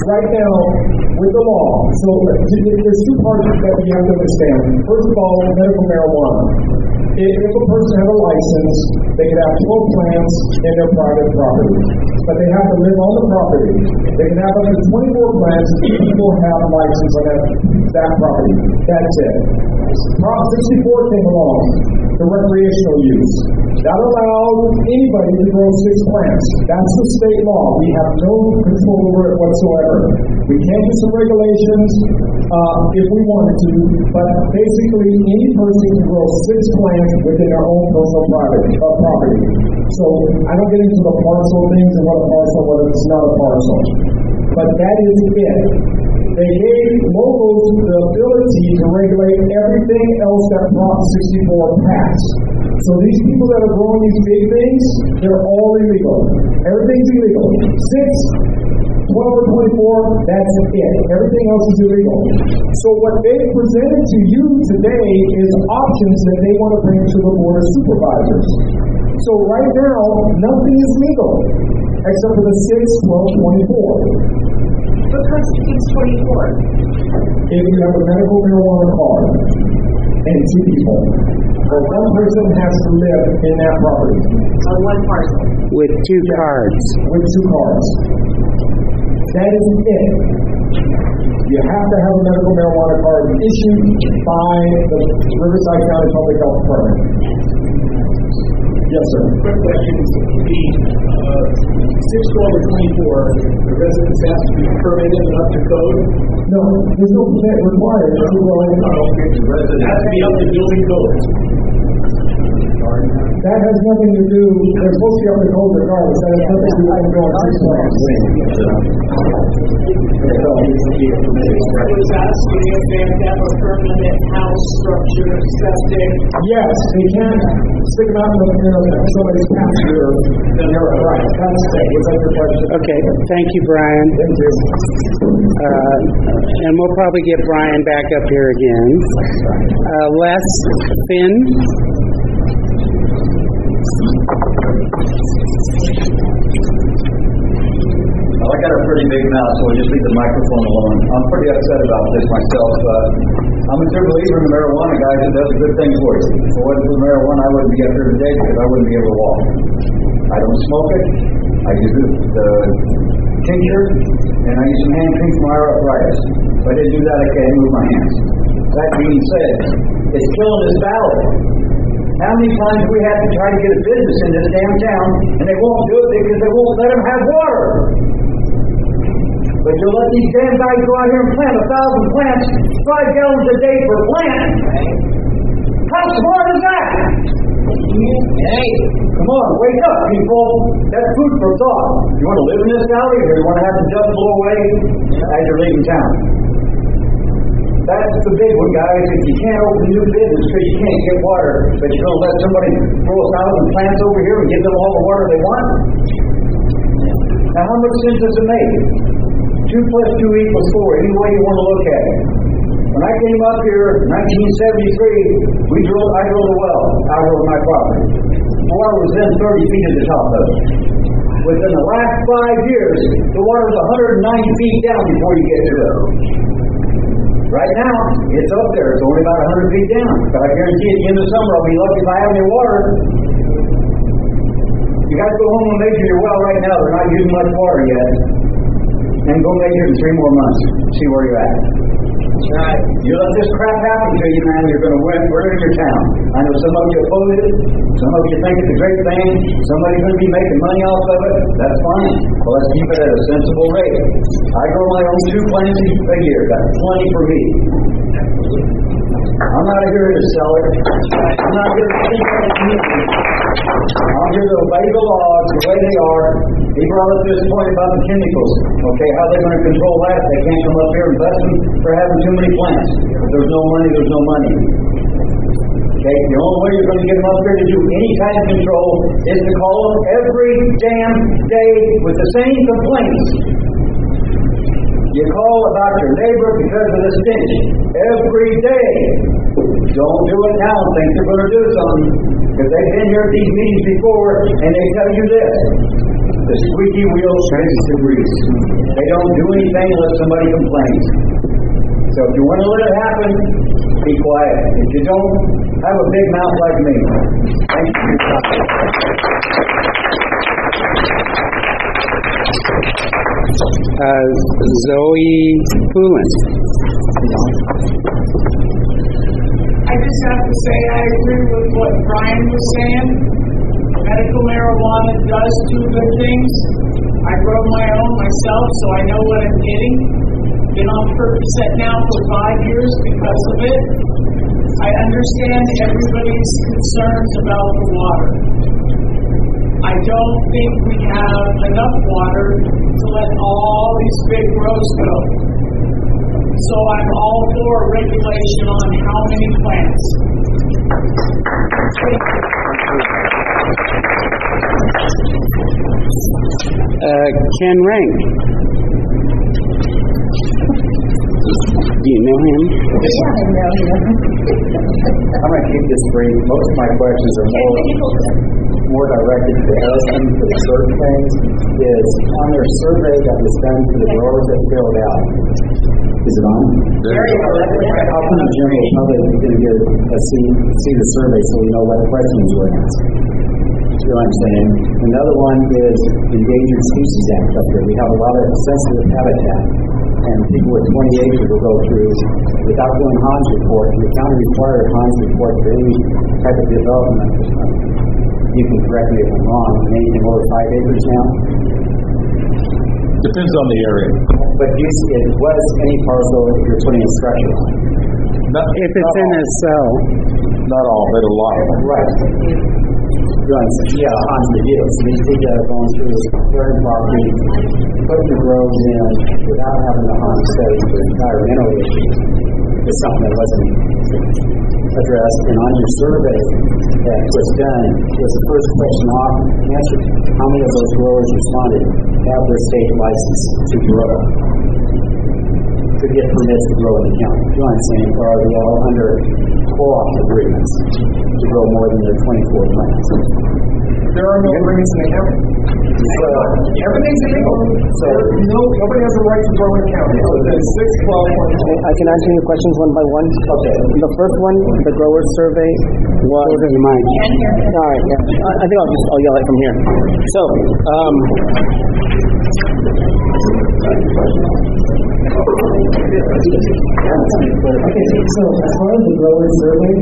right now, with the law, so there's two parts that we have to understand. First of all, medical marijuana. If, a person has a license, they can have 12 plants in their private property, but they have to live on the property. They can have up to 24 plants if people have a license on that, that property. That's it. Prop 64 came along, the recreational use. That allowed anybody to grow six plants. That's the state law. We have no control over it whatsoever. We can do some regulations uh, if we wanted to, but basically any person can grow six plants within their own personal private uh, property. So I don't get into the parcel things and what a parcel, what it's not a parcel. But that is it. They gave locals the ability to regulate everything else that Prop 64 passed. So these people that are growing these big things, they're all illegal. Everything's illegal. Six, 12 or 24, that's it. Everything else is illegal. So what they presented to you today is options that they want to bring to the board of supervisors. So right now, nothing is legal except for the 6, 12, 24 What constitutes twenty-four? if you have a medical marijuana card and two people, or one person has to live in that property On one parcel. with two cards. with two cards. That is it. You have to have a medical marijuana card issued by the Riverside County Public Health Department. Yes, sir. Quick question, the, uh, six twelve or twenty-four, the residence has to be permitted and up to code? No, there's no permit required to grow any It has to be up to building codes. That has nothing to do, they're supposed to be up to code regardless, that has nothing to do with them going six plants. I was asking if they have to have a permanent house structure, septic. Yes, they can't stick them out in the, you know, somebody's pasture. Right, that's, was that your question? Okay, thank you, Brian. Thank you. Uh, and we'll probably get Brian back up here again. Uh, Les, Finn, big mouth, so we'll just leave the microphone alone. I'm pretty upset about this myself. Uh, I'm a true believer in marijuana, guys. It does a good thing for you. If it wasn't for marijuana, I wouldn't be up here today because I wouldn't be able to walk. I don't smoke it. I use the, the tincture, and I use some hand cream for my arthritis. If I didn't do that, I can't move my hands. That being said, it's killing this valley. How many times we had to try to get a business in this damn town, and they won't do it because they won't let them have water. But you'll let these damn guys go out here and plant a thousand plants, five gallons a day per plant. How smart is that? Hey, come on, wake up, people. That's food for thought. You want to live in this valley, or you want to have the dust blow away as you're leaving town? That's the big one, guys. If you can't open a new business because you can't get water, but you're going to let somebody throw a thousand plants over here and give them all the water they want? Now, how much sense does it make? Two plus two equals four, any way you want to look at it. When I came up here in 1973, we drilled, I drilled a well out over my property. The water was then 30 feet at the top of it. Within the last five years, the water was 190 feet down before you get to it. Right now, it's up there. It's only about 100 feet down. But I guarantee at the end of summer, I'll be lucky if I have any water. You guys go home and measure your well right now. They're not using much water yet. And go measure it in three more months. See where you're at. That's right. You let this crap happen to you, man, you're going to win. We're in your town. I know some of you oppose it. Some of you think it's a great thing. Somebody's going to be making money off of it. That's fine. Well, let's keep it at a sensible rate. I grow my own two plants a year. That's plenty for me. I'm not here to sell it. I'm not here to speak on. I'm here to obey the laws the way they are. He brought up this point about the chemicals. Okay, how they going to control that? They can't come up here and bust them for having too many plants. If there's no money, there's no money. Okay, the only way you're going to get them up here to do any kind of control is to call them every damn day with the same complaints. You call about your neighbor because of the stench every day. Don't do it now think you're going to do something. Because they've been here at these meetings before and they tell you this. The squeaky wheel shrinks the grease. They don't do anything unless somebody complains. So if you want to let it happen, be quiet. If you don't, have a big mouth like me. Thank you Uh, Zoe Poulin. I just have to say I agree with what Brian was saying. Medical marijuana does do good things. I grow my own myself, so I know what I'm getting. Been on Percocet now for five years because of it. I understand everybody's concerns about the water. I don't think we have enough water to let all these big rows go. So I'm all for regulation on how many plants. Uh, Ken Rank. Do you know him? I'm going to keep this brief. Most of my questions are more, more directed to Harrison for the certain things. Is on their survey that was done for the growers that filled out. Is it on? How come the general public didn't get a see, see the survey so we know what questions we're asking? You know what I'm saying? Another one is the Endangered Species Act up here. We have a lot of sensitive habitat and people with 20 acres will go through without doing HANS report. And the county required a HANS report for any type of development. You can correct me if I'm wrong. Anything over five acres now? Depends on the area. But you, it was any parcel if you're putting a structure on. Not, If it's in a cell, not all, but a lot. Right. Right. Yeah, Hans the deal. So these people are going through clearing property, putting the groves in without having the HANS study for environmental issues. It's something that wasn't addressed. And on your survey that was done, was the first question off answered. How many of those growers responded have their state license to grow? To get permits to grow in the county? You know what I'm saying? Or are they all under co-op agreements to grow more than their 24 plants? There are no agreements in the county. So, everything's illegal. So, No, nobody has a right to grow in the county. So then six twelve point two. I can answer your questions one by one. Okay. The first one, the grower survey was. Those are mine. All right, yeah. I, I think I'll just, I'll yell it from here. So, um, Okay, so as far as the grower survey,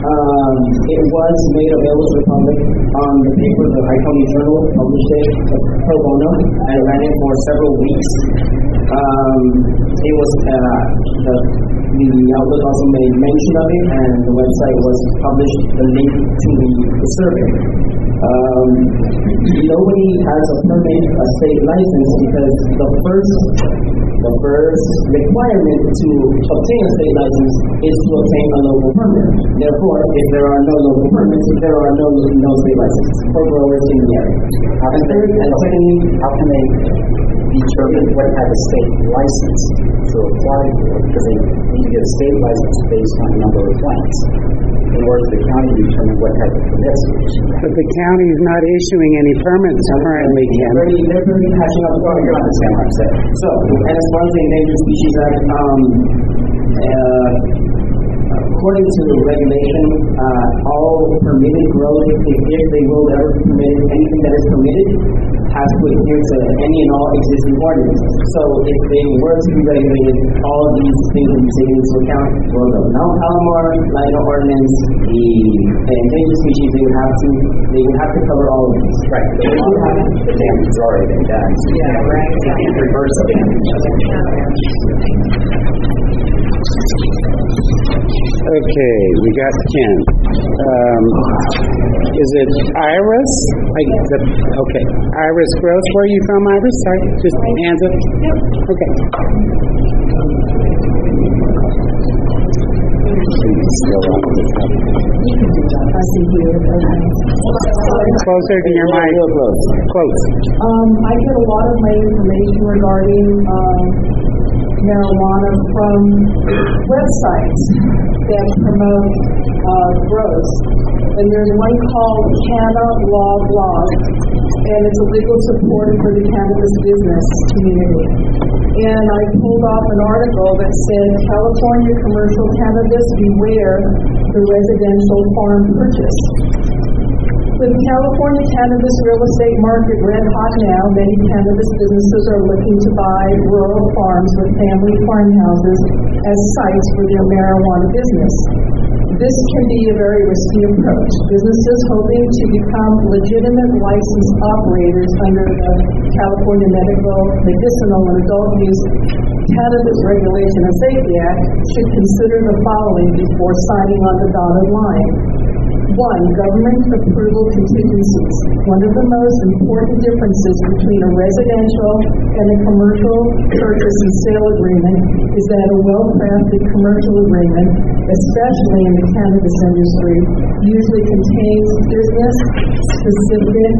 um, it was made available to the public on the paper, the Country Journal published it pro bono, and ran it for several weeks. Um, it was, uh, the, the outlet also made mention of it, and the website was published the link to the, the survey. Um, nobody has a permit, a state license, because the first the first requirement to obtain a state license is to obtain a local permit. Therefore, if there are no local permits, there are no, no state licenses for growers in the area. And third, and secondly, How can they determine what type of state license to apply for? Because they need to get a state license based on the number of plants. In order for the county to determine what type of permits to issue. But the county is not issuing any permits currently, they're Ken. very, they're catching up. Oh, you understand what I'm saying. So, as far as the Endangered Species Act, um, uh, according to the regulation, uh, all permitted growth, if, if they will ever be permitted, anything that is permitted has to adhere to any and all existing ordinances. So if they were to be regulated, all of these things would be taken into account. Well, the Mount Palomar, Lino ordinance, the the endangered species, they would have to, they would have to cover all of these. Right. But the the damage has already been done. so you can't- You can't reverse the damage. Okay, we got Ken. Um, is it Iris? I, the, okay, Iris Gross. Where are you from, Iris? Sorry, just hands up. Yep. Okay. Closer to your mic. close. Close. Um, I get a lot of my information regarding, um, marijuana from websites that promote, uh, growth. And there's one called Canna Law Blog, and it's a legal support for the cannabis business community. And I pulled off an article that said, California commercial cannabis, beware the residential farm purchase. With California cannabis real estate market red hot now, many cannabis businesses are looking to buy rural farms with family farmhouses as sites for their marijuana business. This can be a very risky approach. Businesses hoping to become legitimate licensed operators under the California Medical, Medicinal, and Adult Use Cannabis Regulation and Safety Act should consider the following before signing on the dotted line. One, government approval contingencies. One of the most important differences between a residential and a commercial purchase and sale agreement is that a well-crafted commercial agreement, especially in the cannabis industry, usually contains business-specific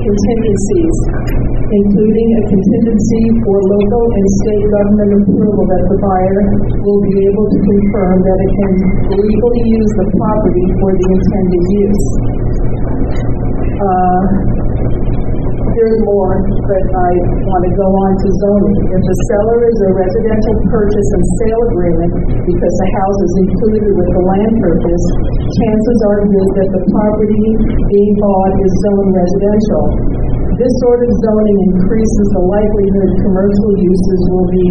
contingencies, including a contingency for local and state government approval that the buyer will be able to confirm that it can legally use the property for the intended use. Uh, there's more, but I want to go on to zoning. If the seller is a residential purchase and sale agreement because the house is included with the land purchase, chances are good that the property being bought is zoned residential. This sort of zoning increases the likelihood commercial uses will be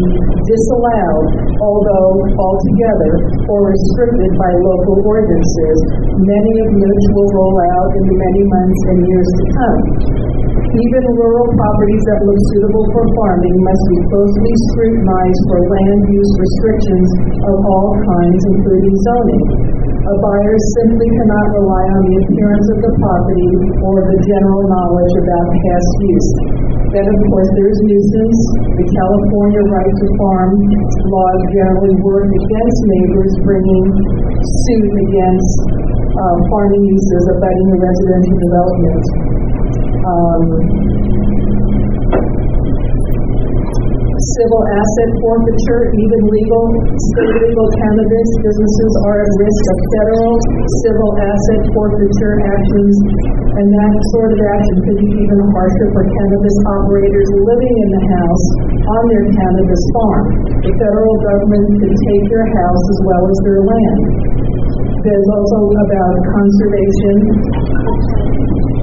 disallowed, although altogether, or restricted by local ordinances, many of which will roll out in the many months and years to come. Even rural properties that look suitable for farming must be closely scrutinized for land use restrictions of all kinds, including zoning. A buyer simply cannot rely on the appearance of the property or the general knowledge about past use. Then, of course, there's nuisance. The California right to farm laws generally work against neighbors bringing suit against uh, farming uses abutting a residential development. Um, civil asset forfeiture, even legal, state legal cannabis businesses are at risk of federal civil asset forfeiture actions, and that sort of action could be even harsher for cannabis operators living in the house on their cannabis farm. The federal government could take your house as well as their land. There's also about conservation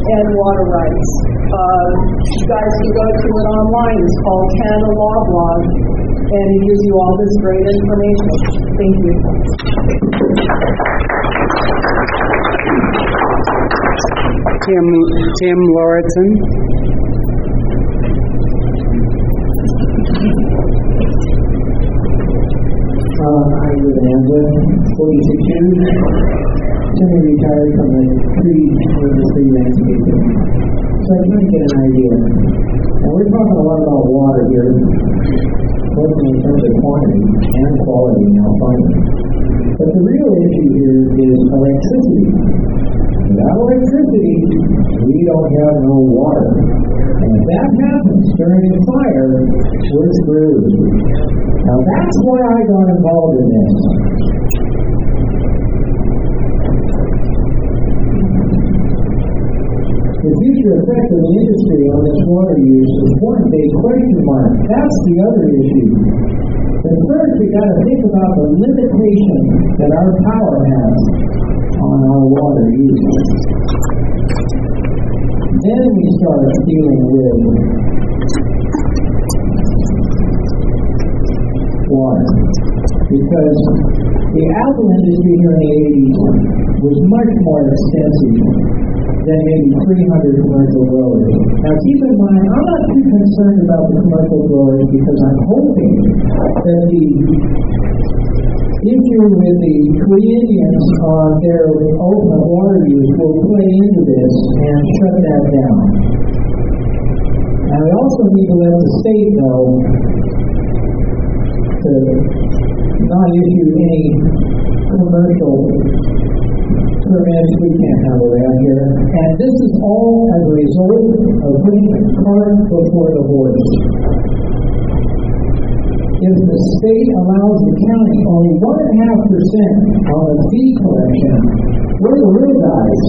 and water rights. Uh, you guys can go to it online. It's called Canna Law Blog, and it gives you all this great information. Thank you. Tim, Tim Lauritsen. Uh, I live in Anza, 46 years. Semi-retired from the tree industry landscaping. So I try to get an idea. And we're talking a lot about water here, both in terms of quantity and quality now finally. But the real issue here is electricity. Without electricity, we don't have no water. And if that happens during a fire, we're screwed. Now that's why I got involved in this. The future effect of the industry on this water use is one big question mark. That's the other issue. But first, we've got to think about the limitation that our power has on our water use. Then we start dealing with water. Because the apple industry here in the 80s was much more extensive than maybe 300 commercial growers. Now keep in mind, I'm not too concerned about the commercial growers because I'm hoping that the issue with the Indians on their ultimate water use will play into this and shut that down. And we also need to let the state know to not issue any commercial We can't handle that here. And this is all as a result of putting the cart before the horse. If the state allows the county only one and a half percent on the fee collection, we're the real guys.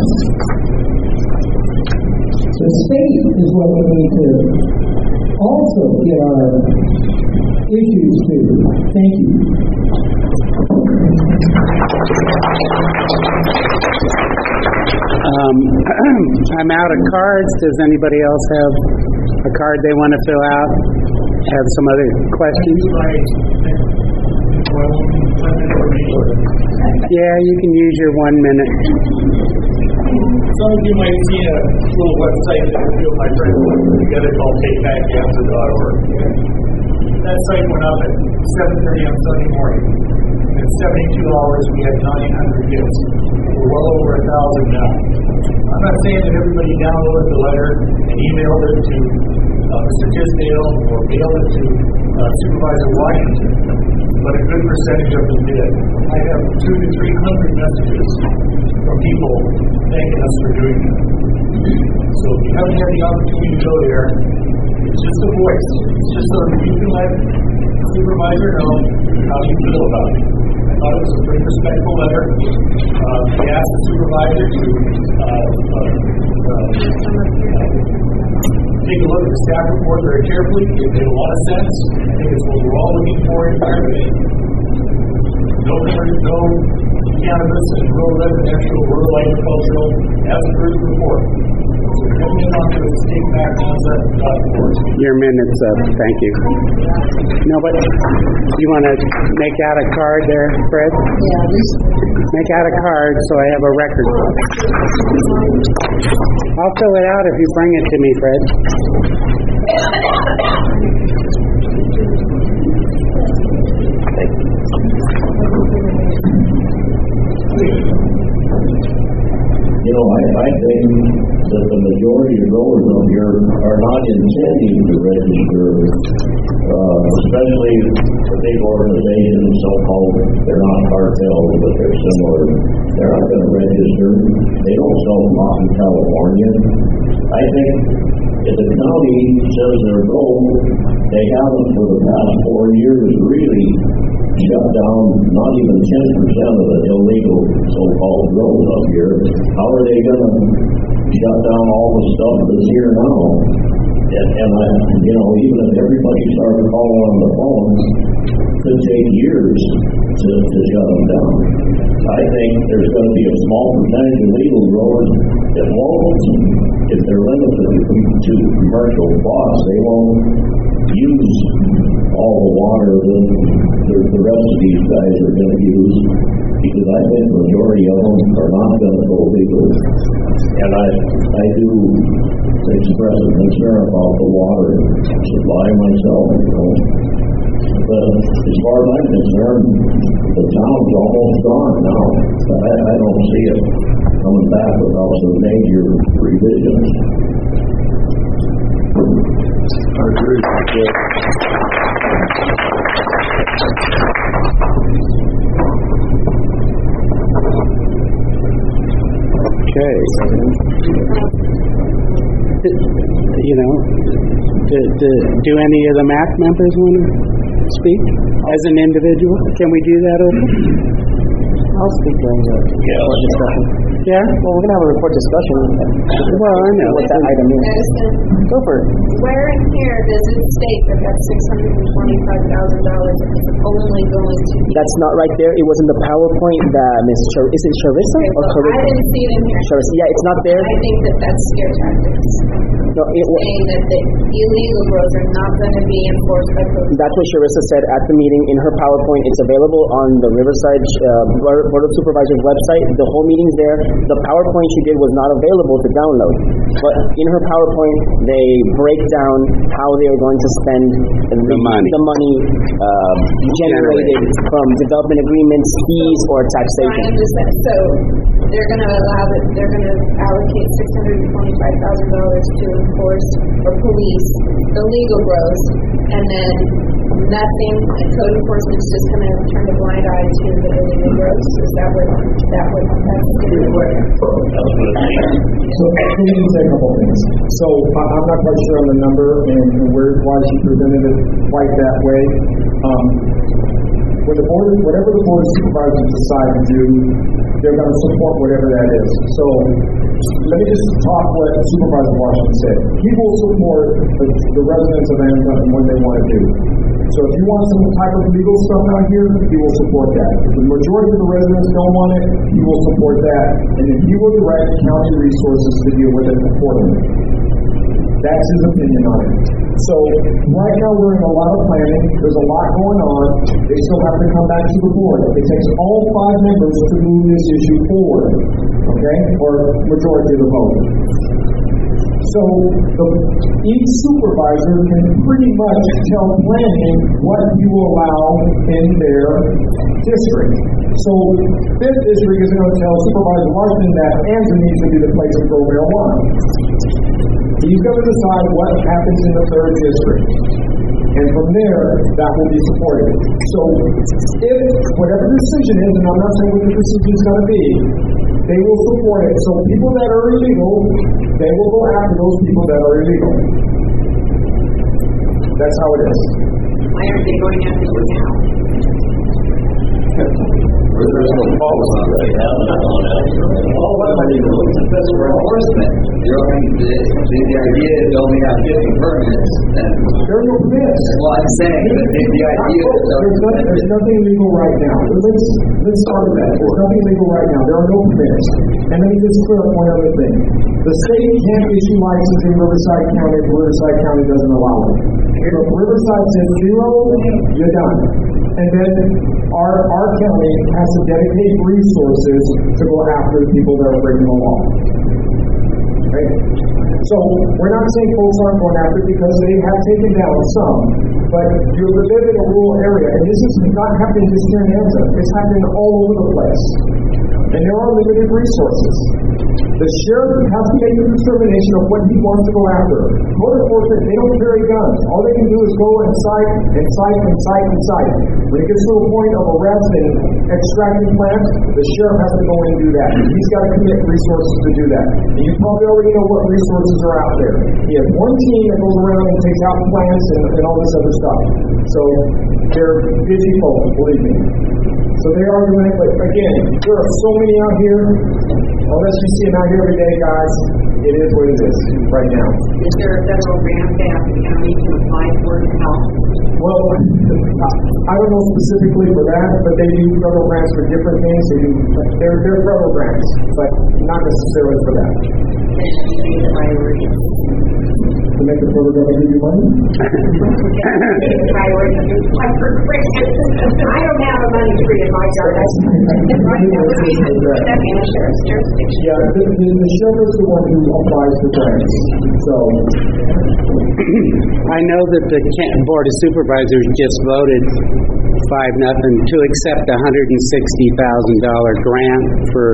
The state is what we need to also get our issues to. Thank you. Um, I'm out of cards. Does anybody else have a card they want to fill out? Have some other questions? Yeah, you can use your one minute. Some of you might see a little website that a few of my friends put together called takebackanza.org. That site went up at 7.30 on Sunday morning. In 72 hours, we had 900 hits. We're well over a 1,000 now. I'm not saying that everybody downloaded the letter and emailed it to uh, Mr. Tisdale or mailed it to uh, Supervisor Washington, but a good percentage of them did. I have two to three hundred messages from people thanking us for doing that. So if you haven't had the opportunity to go there, it's just a voice. It's just so that you can let supervisor know how you feel about it. I thought it was a pretty respectful letter. Uh, we asked the supervisor to uh, uh, take a look at the staff report very carefully. It made a lot of sense. I think it's what we're all looking for in environment. No, no cannabis and rural residential, rural agricultural, as per the report. So come in to the state back uh, Your minute's up. Thank you. No, but you want to make out a card there, Fred? Yeah, Make out a card so I have a record. I'll fill it out if you bring it to me, Fred. You know, I, I think that the majority of growers out here are not intending to register, uh, especially the big organizations, so-called, they're not cartels, but they're similar. They're not going to register. They don't sell pot in California. I think if the county says their goal they haven't for the past four years really shut down not even ten percent of the illegal so-called growth up here. How are they gonna shut down all the stuff that's here now? And, and I, you know, even if everybody started calling on the phone, could take years to, to shut them down. I think there's going to be a small percentage of legal growers that won't, if they're limited to, commercial plots, they won't use all the water that the, the rest of these guys are going to use because I think the majority of them are not going to go legal. And I, I do express a concern about the water supply myself, you know. But as far as I'm concerned, the town's almost gone now. I, I don't see it coming back without some major revisions. I agree. Okay. You know, do, do, do any of the MAC members want to speak as an individual? Can we do that, Oprah? I'll speak during the report discussion. Yeah? Well, we're gonna have a report discussion. Well, I know. What that item is. Go for it. where in here does it state that that six hundred and twenty-five thousand dollars is only going to be? That's not right there. It was in the PowerPoint that Ms. Char- is it Charissa Okay, or so I didn't see it in here. Charissa. Yeah, it's not there. I think that that's scare tactics. No, it, wa- Saying that the illegal grows are not gonna be enforced by code. That's what Charissa said at the meeting in her PowerPoint. It's available on the Riverside uh, Board of Supervisors website. The whole meeting's there. The PowerPoint she did was not available to download. But in her PowerPoint, they break down how they are going to spend the, money. the money um, generated from development agreements, fees, or I taxation. understand, so they're gonna allow that, they're gonna allocate six hundred and twenty-five thousand dollars to enforce or police the legal grows, and then nothing, and code enforcement's just gonna turn a blind eye to the illegal grows, is that what, that what, that's gonna work? So, let me just say a couple things. So, I- I'm not quite sure on the number and where, why she presented it quite that way. Um, when the board, whatever the board of supervisors decide to do, they're gonna support whatever that is. So, let me just talk what Supervisor Washington said. He will support the, the residents of Amazon and what they wanna do. So if you want some type of legal stuff out here, he will support that. If the majority of the residents don't want it, he will support that. And then he will direct county resources to deal with it accordingly. That's his opinion on it. So right now we're in a lot of planning. There's a lot going on. They still have to come back to the board. It takes all five members to move this issue forward. Okay? Or majority of the vote. So the, each supervisor can pretty much tell planning what you allow in their district. So this district is going to tell Supervisor Washington that Anza needs to be the place to grow marijuana. He's going to decide what happens in the third district. And from there, that will be supported. So if whatever the decision is, and I'm not saying what the decision is going to be, they will support it. So people that are illegal, they will go after those people that are illegal. That's how it is. Why aren't they going after you now? There's no policy right All what money goes to fiscal enforcement. You know, I mean, the, the, the idea is only have fifty permits, and, There are no permits. well, I'm saying, but the, the idea is. There's nothing, there's nothing legal right now. Let's, let's start with that. There's nothing legal right now. There are no permits. And let me just clear up one other thing. The state can't issue license in Riverside County if Riverside County doesn't allow it. If Riverside says zero, you're done. And then our, our county has to dedicate resources to go after the people that are breaking the law. Okay? So we're not saying folks aren't going after it because they have taken down some, but you live in a rural area, and this is not happening just here in Anza. It's happening all over the place. And there are limited resources. The sheriff has to make the determination of what he wants to go after. Code enforcement, they don't carry guns. All they can do is go and cite and cite and cite and cite. When it gets to a point of arrest and extracting plants, the sheriff has to go in and do that. He's got to commit resources to do that. And you probably already know what resources are out there. He has one team that goes around and takes out plants and, and all this other stuff. So they're busy folks, believe me. So they are doing it, but again, there are so many out here. Unless you see out here every day, guys, it is what it is right now. Is there a federal grant that the county can apply for to help? Well, I don't know specifically for that, but they do federal grants for different things. They do, they're, they're federal grants, but not necessarily for that. To make the federal government give you money? I don't have a money tree in my yard. That'd be in the sheriff's jurisdiction. Yeah, the, the, the sheriff is the one who applies the grants. So, I know that the Ca- Board of Supervisors just voted five nothing to accept a hundred and sixty thousand dollar grant for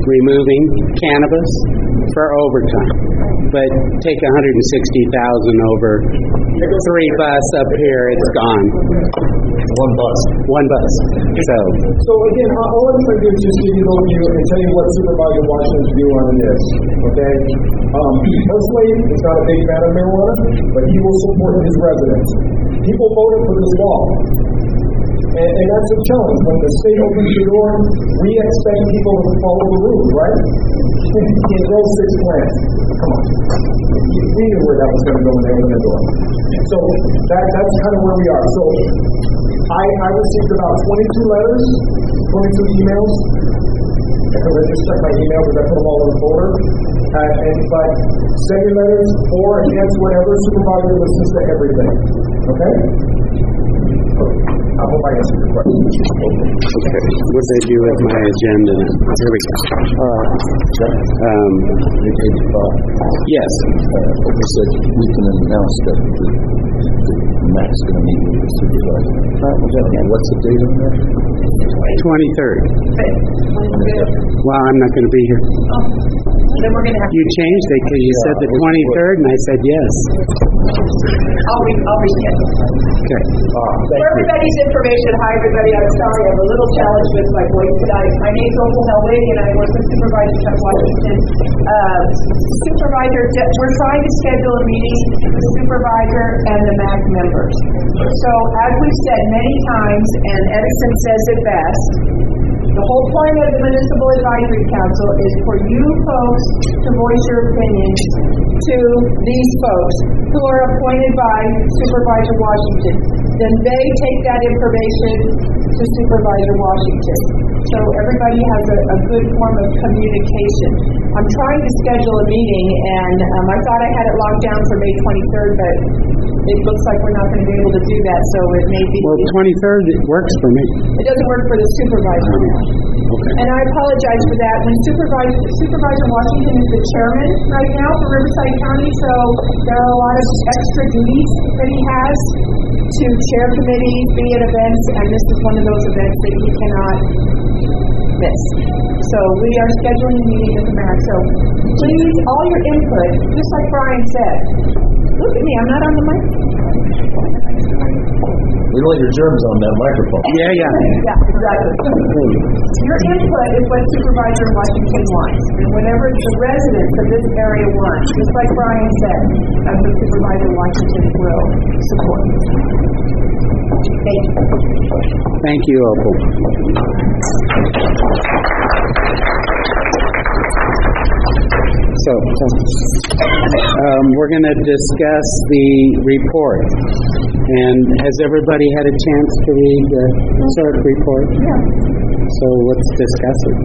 removing cannabis for overtime. But take a hundred and sixty thousand over three bus up here, it's gone. One bus. One bus. So, so again, all I'm trying to do is just give you an overview and tell you what Supervisor Washington's view on it is. Okay? Um, personally, he's not a big fan of marijuana, but he will support his residents. People voted for this law. And, and that's a challenge. When the state opens the door, we expect people to follow the rules, right? Can't grow six plants. Come on. We knew where that was going to go when they opened the door. So that, that's kind of where we are. So I, I received about 22 letters, 22 emails, I just checked my email because I put them all in a folder. Uh, and, but send your letters for, against, whatever, supervisor listens to everything. Okay? I hope I answered your question. okay, what did I do with my agenda? Here we go. Um, yes. You said we can announce that the, the MAC's gonna meet with the supervisor. What's the date on that? 23rd. Well, I'm not going to be here. Then we're gonna have. You changed it because you said the 23rd, and I said yes. I'll re, I'll reschedule. Okay. For everybody's information, hi everybody, I'm sorry, I have a little challenge with my voice tonight. My name's Opal Helwig and I work with Supervisor Chuck Washington. Uh, Supervisor, we're trying to schedule a meeting with the supervisor and the MAC members. So as we've said many times, and Edison says it best, the whole point of the Municipal Advisory Council is for you folks to voice your opinions to these folks who are appointed by Supervisor Washington. Then they take that information to Supervisor Washington. So everybody has a, a good form of communication. I'm trying to schedule a meeting and um, I thought I had it locked down for May 23rd, but it looks like we're not going to be able to do that, so it may be. Well, 23rd, it works for me. It doesn't work for the supervisor now. And I apologize for that. When Supervisor, Supervisor Washington is the chairman right now for Riverside County, so there are a lot of extra duties that he has to chair committees, be at events, and this is one of those events that he cannot miss. So we are scheduling a meeting with the mayor. So please, all your input, just like Brian said, look at me, I'm not on the mic. We don't want your germs on that microphone. Yeah, yeah. Yeah, exactly. Your input is what Supervisor Washington wants, and whatever the residents of this area want, just like Brian said, that's what Supervisor Washington will support. Thank you. Thank you, Opal. So, um, we're going to discuss the report. And has everybody had a chance to read the short report? Yeah. So let's discuss it.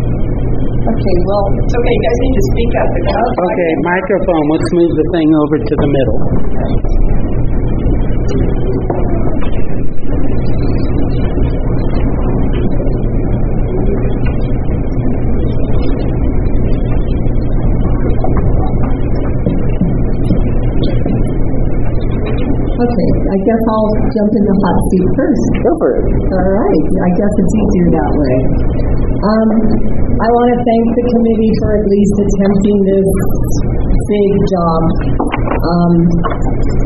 Okay, well, it's okay, you guys need to speak up. Okay, microphone, let's move the thing over to the middle. Okay, I guess I'll jump in the hot seat first. Go for it. All right, I guess it's easier that way. Um, I want to thank the committee for at least attempting this big job. Um,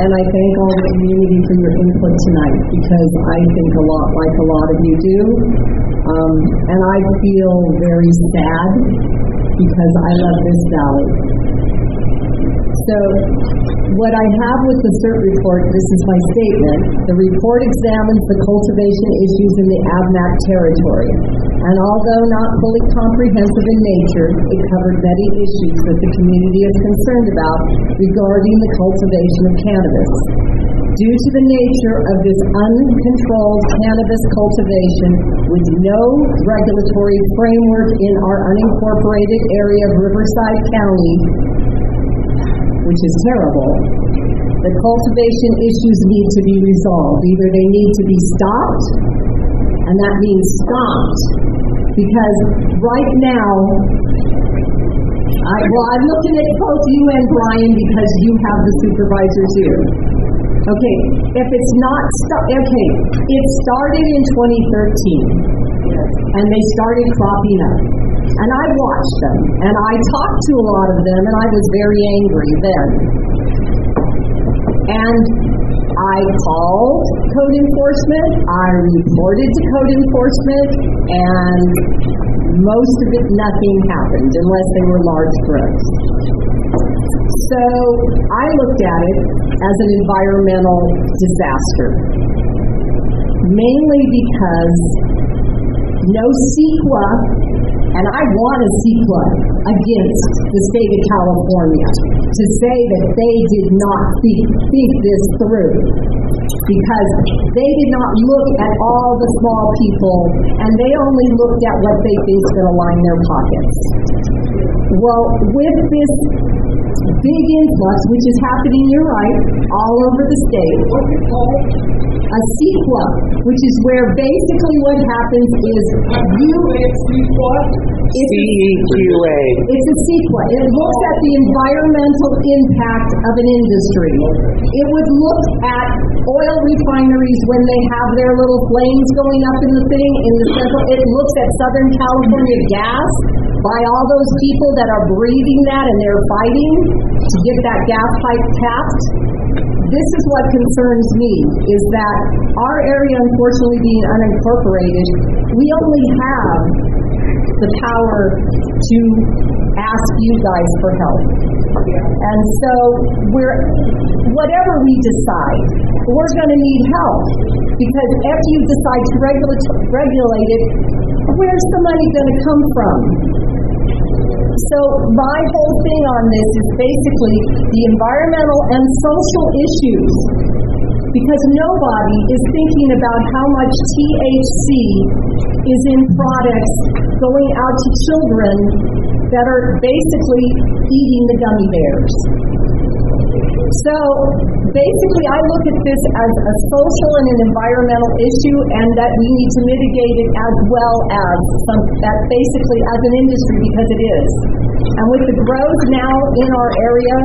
and I thank all the community for your input tonight because I think a lot like a lot of you do. Um, and I feel very sad because I love this valley. So, what I have with the CERC report, this is my statement. The report examines the cultivation issues in the AVMAC territory. And although not fully comprehensive in nature, it covered many issues that the community is concerned about regarding the cultivation of cannabis. Due to the nature of this uncontrolled cannabis cultivation with no regulatory framework in our unincorporated area of Riverside County, which is terrible, the cultivation issues need to be resolved. Either they need to be stopped, and that means stopped, because right now, I, well, I'm looking at both you and Brian because you have the supervisor's ear. Okay, if it's not, sta- okay, it started in 2013, and they started cropping up. And I watched them, and I talked to a lot of them, and I was very angry then. And I called code enforcement, I reported to code enforcement, and most of it, nothing happened unless they were large grows. So I looked at it as an environmental disaster, mainly because no CEQA, and I want a CEQA against the state of California to say that they did not think, think this through. Because they did not look at all the small people, and they only looked at what they think is going to line their pockets. Well, with this big influx, which is happening, you're right, all over the state. What's it called? A CEQA, which is where basically what happens is you. CEQA. It's a CEQA. It looks at the environmental impact of an industry. It would look at oil refineries when they have their little flames going up in the thing in the central. It looks at Southern California gas by all those people that are breathing that and they're fighting to get that gas pipe tapped. This is what concerns me is that our area, unfortunately being unincorporated, we only have the power to ask you guys for help. And so we're whatever we decide, we're going to need help because after you decide to regula- regulate it, where's the money going to come from? So my whole thing on this is basically the environmental and social issues because nobody is thinking about how much THC is in products going out to children that are basically eating the gummy bears. So basically, I look at this as a social and an environmental issue, and that we need to mitigate it as well as some, that basically as an industry because it is. And with the grows now in our area,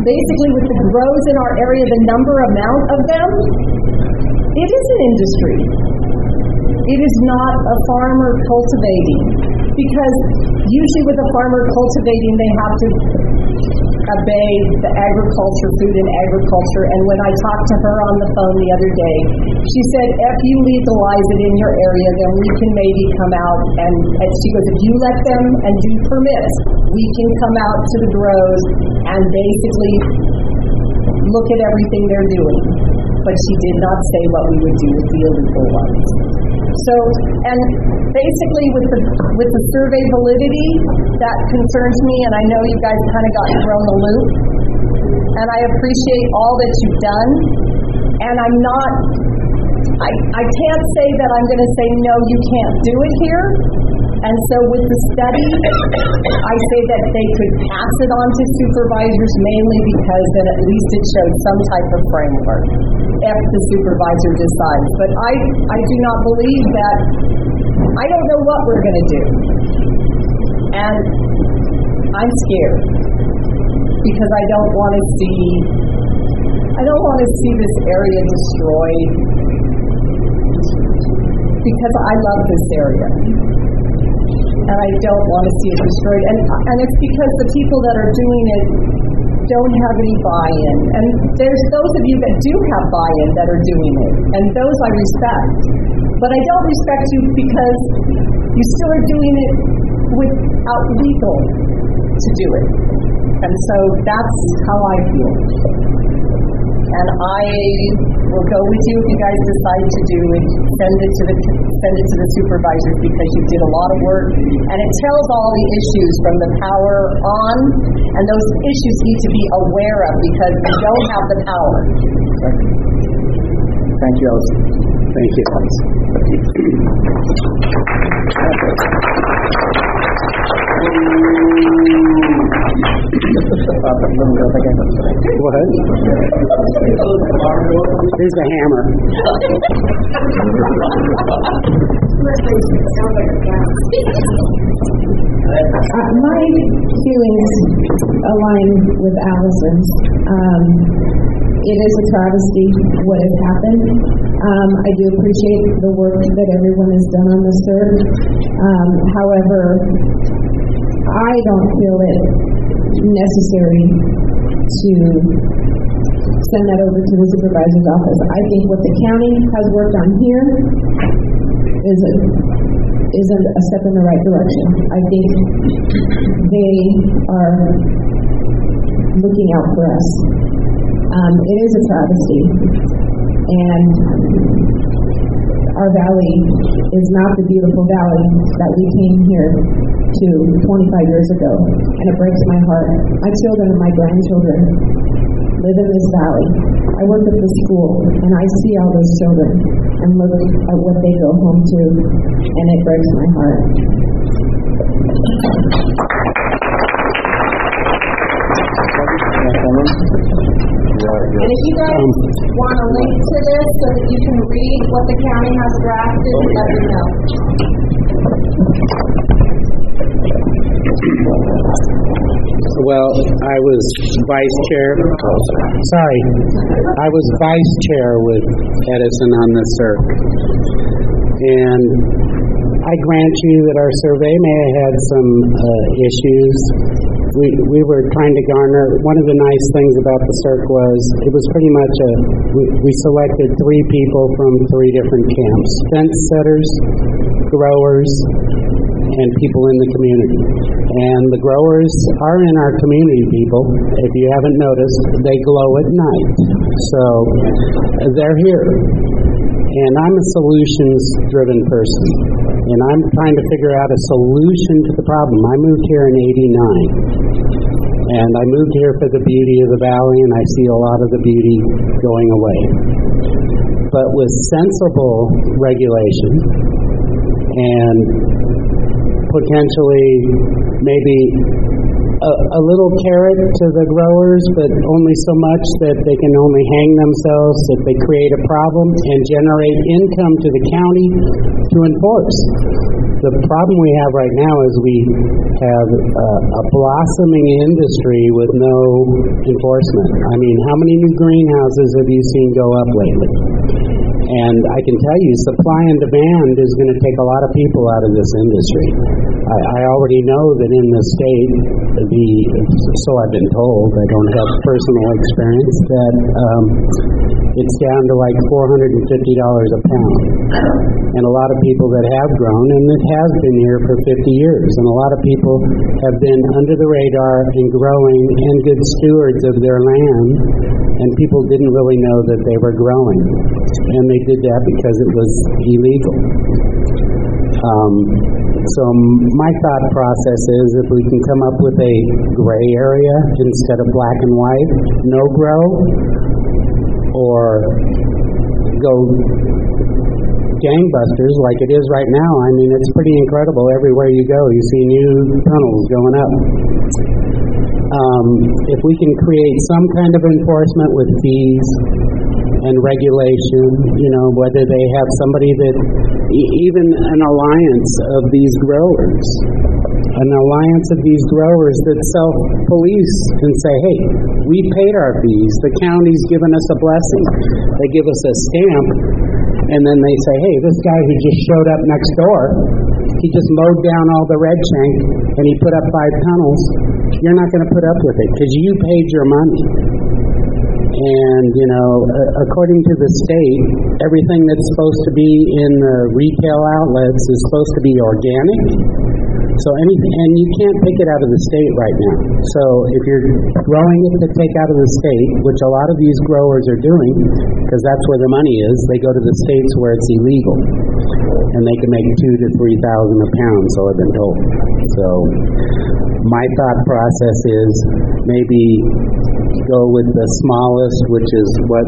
basically with the grows in our area, the number amount of them, it is an industry. It is not a farmer cultivating because usually with a farmer cultivating, they have to obey the agriculture, food and agriculture. And when I talked to her on the phone the other day, she said, if you legalize it in your area, then we can maybe come out and, and she goes, if you let them and do permits, we can come out to the grows and basically look at everything they're doing. But she did not say what we would do with the illegal ones. So, and basically with the with the survey validity, that concerns me, and I know you guys kind of got thrown the loop. And I appreciate all that you've done. And I'm not, I, I can't say that I'm going to say, no, you can't do it here. And so with the study, I say that they could pass it on to supervisors mainly because then at least it showed some type of framework if the supervisor decides. But I, I do not believe that, I don't know what we're going to do. And I'm scared because I don't want to see, I don't want to see this area destroyed. because I love this area. And I don't want to see it destroyed. And, and it's because the people that are doing it don't have any buy-in. And there's those of you that do have buy-in that are doing it. And those I respect. But I don't respect you because you still are doing it without legal to do it. And so that's how I feel. And I will go with you if you guys decide to do it. Send it to the send it to the supervisors because you did a lot of work, and it tells all the issues from the power on, and those issues need to be aware of because we don't have the power. Thank you. Thank you. What? Here's the hammer. Uh, my feelings align with Allison's. Um, it is a travesty what has happened. Um, I do appreciate the work that everyone has done on this CERC. Um, however, I don't feel it necessary to send that over to the supervisor's office. I think what the county has worked on here is a is a, a step in the right direction. I think they are looking out for us. Um, it is a travesty, and our valley is not the beautiful valley that we came here to 25 years ago, and it breaks my heart. My children and my grandchildren live in this valley. I work at the school, and I see all those children and look at what they go home to, and it breaks my heart. And if you guys want a link to this so that you can read what the county has drafted, let me know. Well, I was vice chair. Sorry, I was vice chair with Edison on the CERC, and I grant you that our survey may have had some uh, issues. We we were trying to garner. One of the nice things about the CERC was it was pretty much a. We, we selected three people from three different camps: fence setters, growers, and people in the community. And the growers are in our community, people. If you haven't noticed, they glow at night. So they're here. And I'm a solutions driven person. And I'm trying to figure out a solution to the problem. I moved here in 89. And I moved here for the beauty of the valley, and I see a lot of the beauty going away. But with sensible regulation and potentially maybe a, a little carrot to the growers, but only so much that they can only hang themselves if they create a problem and generate income to the county to enforce. The problem we have right now is we have a, a blossoming industry with no enforcement. I mean, how many new greenhouses have you seen go up lately? And I can tell you, supply and demand is going to take a lot of people out of this industry. I, I already know that in the state, the so I've been told. I don't have personal experience that um, it's down to like four hundred and fifty dollars a pound. And a lot of people that have grown, and it has been here for fifty years, and a lot of people have been under the radar and growing and good stewards of their land, and people didn't really know that they were growing, and they did that because it was illegal. Um, so my thought process is if we can come up with a gray area instead of black and white, no grow, or go gangbusters like it is right now. I mean, it's pretty incredible. Everywhere you go, you see new tunnels going up. Um, if we can create some kind of enforcement with fees and regulation, you know, whether they have somebody that, even an alliance of these growers, an alliance of these growers that self police and say, hey, we paid our fees, the county's given us a blessing. They give us a stamp and then they say, hey, this guy who just showed up next door, he just mowed down all the red shank and he put up five tunnels, you're not going to put up with it because you paid your money. And, you know, uh, according to the state, everything that's supposed to be in the retail outlets is supposed to be organic. So anything, and you can't take it out of the state right now. So if you're growing it to take out of the state, which a lot of these growers are doing, because that's where the money is, they go to the states where it's illegal, and they can make two to three thousand a pound. So I've been told. So my thought process is maybe go with the smallest, which is what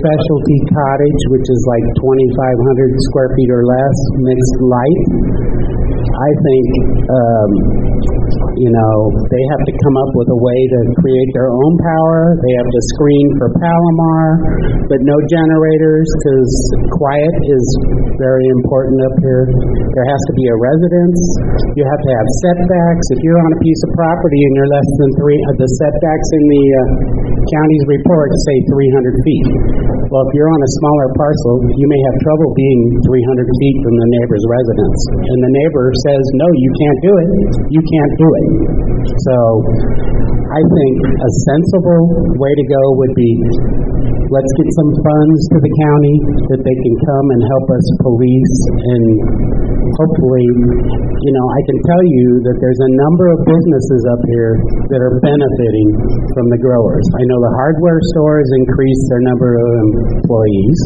specialty cottage, which is like 2,500 square feet or less, mixed light. I think, um, you know, they have to come up with a way to create their own power. They have to screen for Palomar, but no generators because quiet is very important up here. There has to be a residence. You have to have setbacks. If you're on a piece of property and you're less than three, uh, the setbacks in the uh, county's report say 300 feet. Well, if you're on a smaller parcel, you may have trouble being 300 feet from the neighbor's residence. And the neighbor says, no, you can't do it. You can't do it. So I think a sensible way to go would be let's get some funds to the county that they can come and help us police and hopefully, you know, I can tell you that there's a number of businesses up here that are benefiting from the growers. I know the hardware stores increased their number of employees.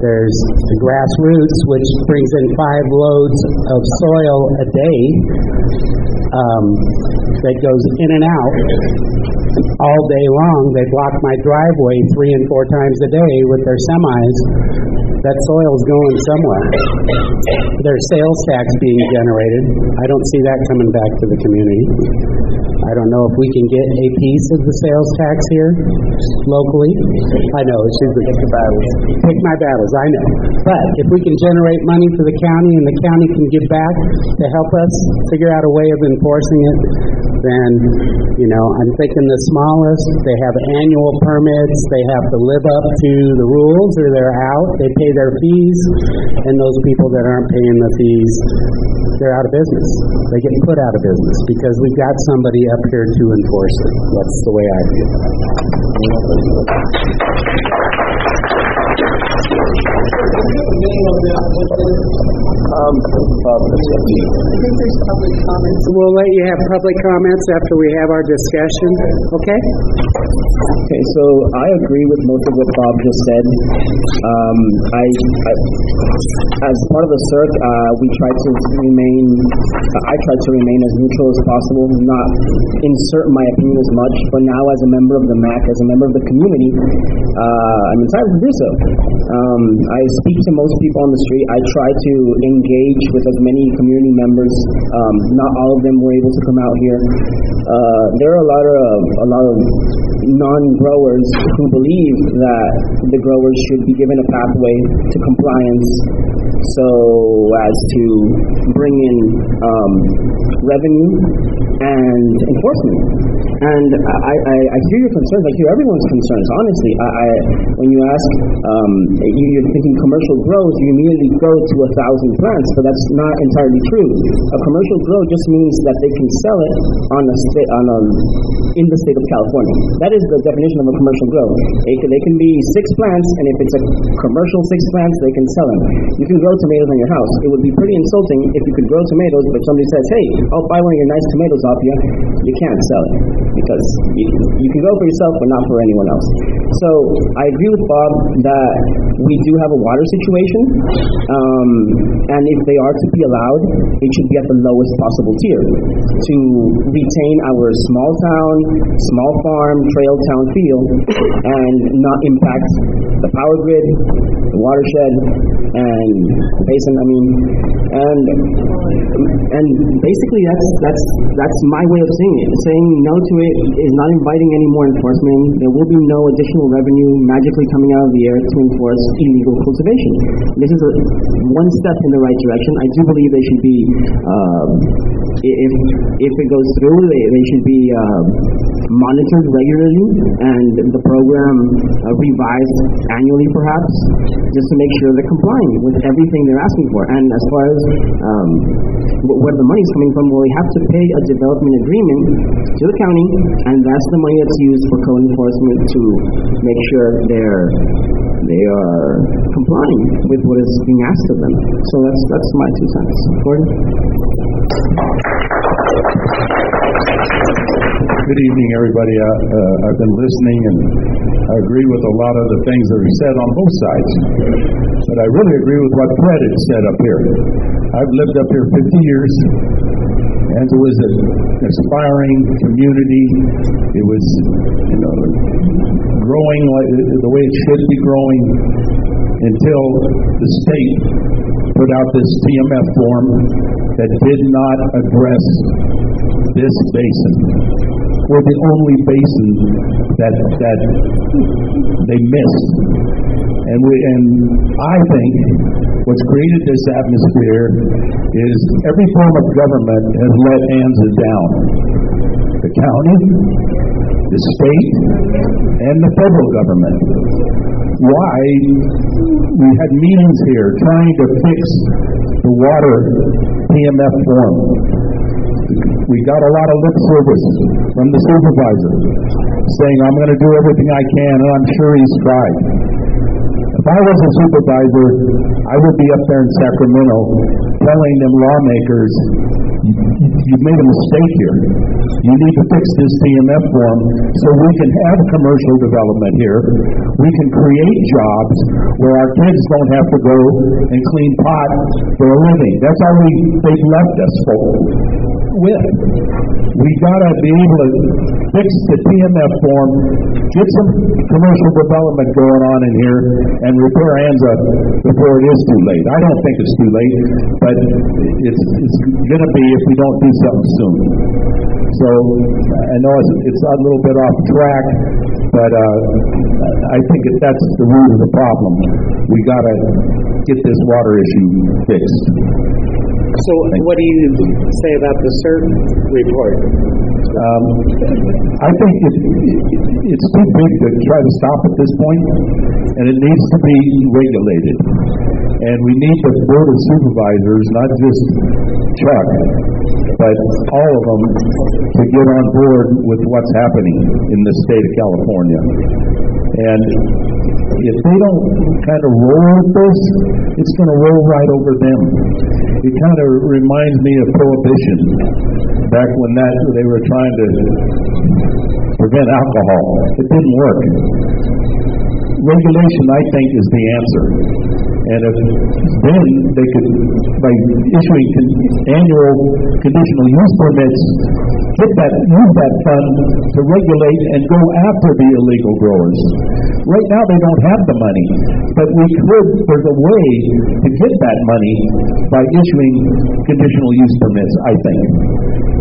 There's the grassroots, which brings in five loads of soil a day um, that goes in and out all day long. They block my driveway three and four times a day with their semis. That soil's going somewhere. There's sales tax being generated. I don't see that coming back to the community. I don't know if we can get a piece of the sales tax here locally. I know it's just pick the battles. Pick my battles. I know. But if we can generate money for the county and the county can give back to help us figure out a way of enforcing it, then you know I'm thinking the smallest. They have annual permits. They have to live up to the rules, or they're out. They pay their fees, and those people that aren't paying the fees, they're out of business. They get put out of business because we've got somebody up here to enforce it. That's the way I feel. Um. We'll let you have public comments after we have our discussion, okay? Okay, so I agree with most of what Bob just said. Um, I, I, as part of the CERC, uh, we try to remain, I try to remain as neutral as possible, not insert my opinion as much, but now as a member of the MAC, as a member of the community, uh, I'm entitled to do so. Um, I speak to most people on the street. I try to with as many community members. Um, not all of them were able to come out here. Uh, there are a lot of a lot of non-growers who believe that the growers should be given a pathway to compliance so as to bring in um, revenue and enforcement. And I, I, I hear your concerns. I hear everyone's concerns. Honestly, I, I when you ask, um, you, you're thinking commercial growth, you immediately go to a thousand plants, but that's not entirely true. A commercial grow just means that they can sell it on a sta- on a in the state of California. That is the definition of a commercial grow. They can, they can be six plants, and if it's a commercial six plants, they can sell them. You can grow tomatoes on your house. It would be pretty insulting if you could grow tomatoes, but somebody says, "Hey, I'll buy one of your nice tomatoes off you." You can't sell it because you, you can grow for yourself, but not for anyone else. So I agree with Bob that we do have a water situation, um, and if they are to be allowed, it should be at the lowest possible tier to retain our small town, small farm, trail town feel, and not impact the power grid, the watershed, and basin. I mean, and and basically that's that's that's my way of seeing it. Saying no to it is not inviting any more enforcement. There will be no additional revenue magically coming out of the air to enforce illegal cultivation. This is a, one step in the right direction. I do believe they should be, i- if if it goes through, they, they should be um, monitored regularly and the program uh, revised annually, perhaps, just to make sure they're complying with everything they're asking for. And as far as um, where the money is coming from, well, we have to pay a development agreement to the county, and that's the money that's used for code enforcement to make sure they're they are complying with what is being asked of them. So that's that's my two cents. Gordon. Good evening, everybody. Uh, uh, I've been listening and I agree with a lot of the things that are said on both sides. But I really agree with what Fred had said up here. I've lived up here 50 years. and it was an aspiring community. It was, you know, growing like the way it should be growing until the state put out this TMF form that did not address this basin. We're the only basin that that they missed. And we and I think what's created this atmosphere is every form of government has let ANZA down. The county, the state, and the federal government. Why we had meetings here trying to fix the water PMF form. We got a lot of lip service from the supervisor saying, I'm going to do everything I can, and I'm sure he's tried. If I was a supervisor, I would be up there in Sacramento telling them lawmakers, you've made a mistake here. You need to fix this TMF form so we can have commercial development here. We can create jobs where our kids don't have to go and clean pot for a living. That's all we, they've left us for with. We gotta be able to fix the TMF form, get some commercial development going on in here, and repair ANZA before it is too late. I don't think it's too late, but it's, it's gonna be if we don't do something soon. So, I know it's, it's a little bit off track, but, uh, I think that that's the root of the problem. We gotta get this water issue fixed. So what do you say about the CERC report? Um, I think it, it's too big to try to stop at this point, and it needs to be regulated. And we need the Board of Supervisors, not just Chuck, but all of them, to get on board with what's happening in the state of California. And if they don't kind of roll with this, it's going to roll right over them. It kind of reminds me of prohibition back when that they were trying to prevent alcohol. It didn't work. Regulation, I think, is the answer. And if then they could, by issuing annual conditional use permits, get that, use that fund to regulate and go after the illegal growers. Right now, they don't have the money, but we could, there's a way to get that money by issuing conditional use permits, I think.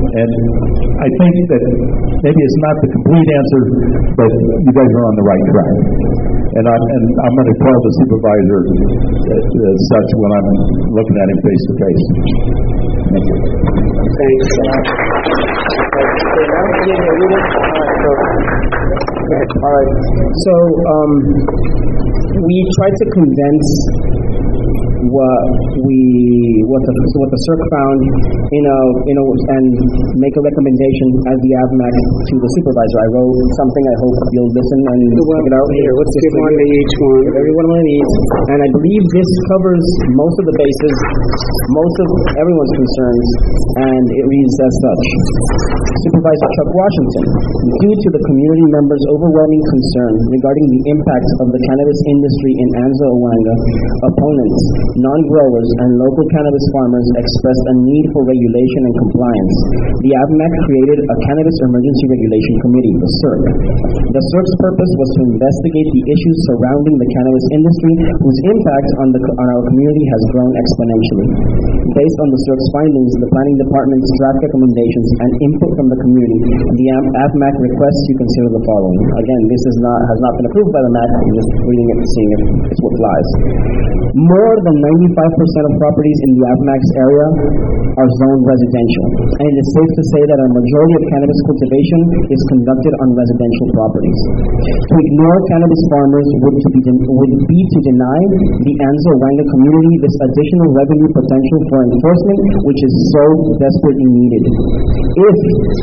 And I think that maybe it's not the complete answer, but you guys are on the right track. And I'm, and I'm going to tell the supervisor as, such when I'm looking at him face to face. Thank you. All right. So um, we tried to condense what we what the what the CERC found, you know, you know, and make a recommendation as the AVMAC to the supervisor. I wrote something. I hope you'll listen and check it out. Here, let's give one to each one. Give everyone one of these, and I believe this covers most of the bases, most of everyone's concerns, and it reads as such. Supervisor Chuck Washington, due to the community members' overwhelming concern regarding the impact of the cannabis industry in Anza Aguanga, opponents non-growers, and local cannabis farmers expressed a need for regulation and compliance. The AVMAC created a Cannabis Emergency Regulation Committee, the CERC. The CERC's purpose was to investigate the issues surrounding the cannabis industry, whose impact on, the, on our community has grown exponentially. Based on the CERC's findings, the Planning Department's draft recommendations, and input from the community, the AVMAC requests you consider the following. Again, this is not, has not been approved by the MAC, I'm just reading it, seeing if it's what flies. More than 95% of properties in the AVMAC's area are zoned residential, and it is safe to say that a majority of cannabis cultivation is conducted on residential properties. To ignore cannabis farmers would, to be, would be to deny the Anza Aguanga community this additional revenue potential for enforcement, which is so desperately needed. If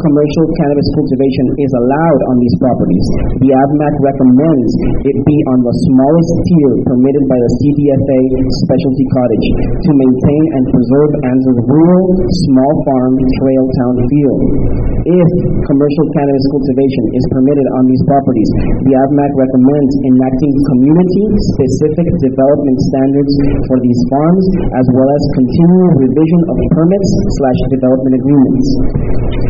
commercial cannabis cultivation is allowed on these properties, the AVMAC recommends it be on the smallest tier permitted by the CDFA specialty cottage to maintain and preserve Anza's rural, small farm, trail town feel. If commercial cannabis cultivation is permitted on these properties, the AVMAC recommends enacting community-specific development standards for these farms, as well as continual revision of permits slash development agreements.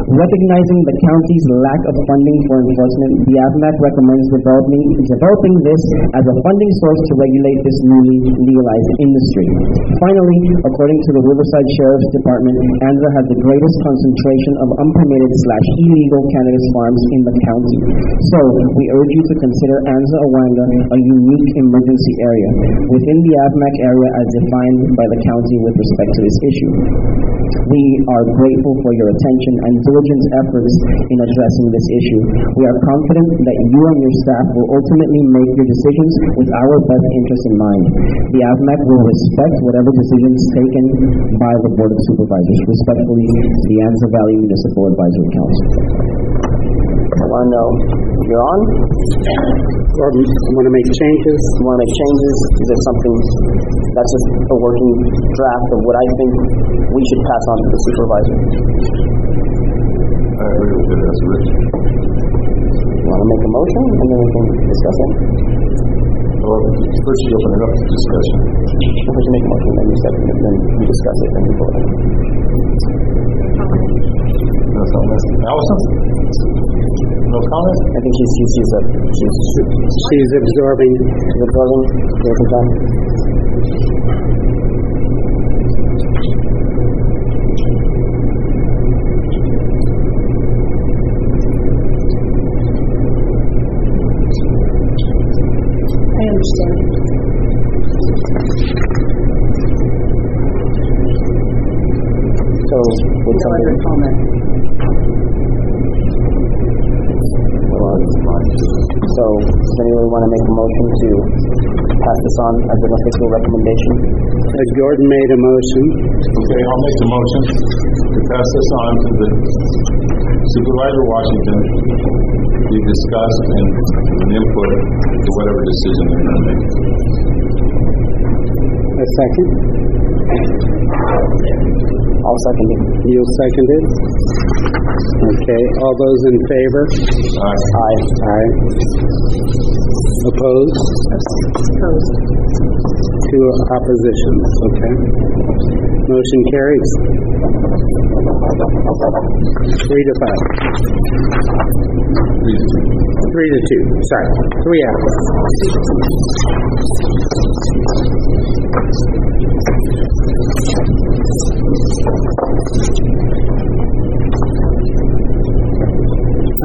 Recognizing the county's lack of funding for enforcement, the AVMAC recommends developing, developing this as a funding source to regulate this newly legalized industry. Finally, according to the Riverside Sheriff's Department, Anza has the greatest concentration of unpermitted slash illegal cannabis farms in the county. So, we urge you to consider Anza Aguanga a unique emergency area within the AVMAC area as defined by the county with respect to this issue. We are grateful for your attention and diligent efforts in addressing this issue. We are confident that you and your staff will ultimately make your decisions with our best interests in mind. The AVMAC will respect whatever decisions taken by the Board of Supervisors. Respectfully, the Anza Valley Municipal Advisory Council. Orlando, you're on? Or want to make changes? You want to make changes? Is there something, that's just a working draft of what I think we should pass on to the supervisor. I agree with it as written. You want to make a motion, and then we can discuss it? Well, first you open it up to discussion. First you make a motion, then you second it, then we discuss it, then we vote. No comments? Allison? No comments? I think she's, she's, she's, a, she's, She's absorbing. she's absorbing, there's a So, would No other somebody, comment. so, does anyone want to make a motion to pass this on as an official recommendation? Uh, Jordan made a motion. Okay, I'll make the motion to pass this on to the Supervisor Washington to be discussed and and input to whatever decision they're going to make. A second? I'll second it. You'll second it? Okay, all those in favor? Aye. Aye. Aye. Opposed? Opposed. Two oppositions, okay. Motion carries. Three to five. Three to two, sorry, three out.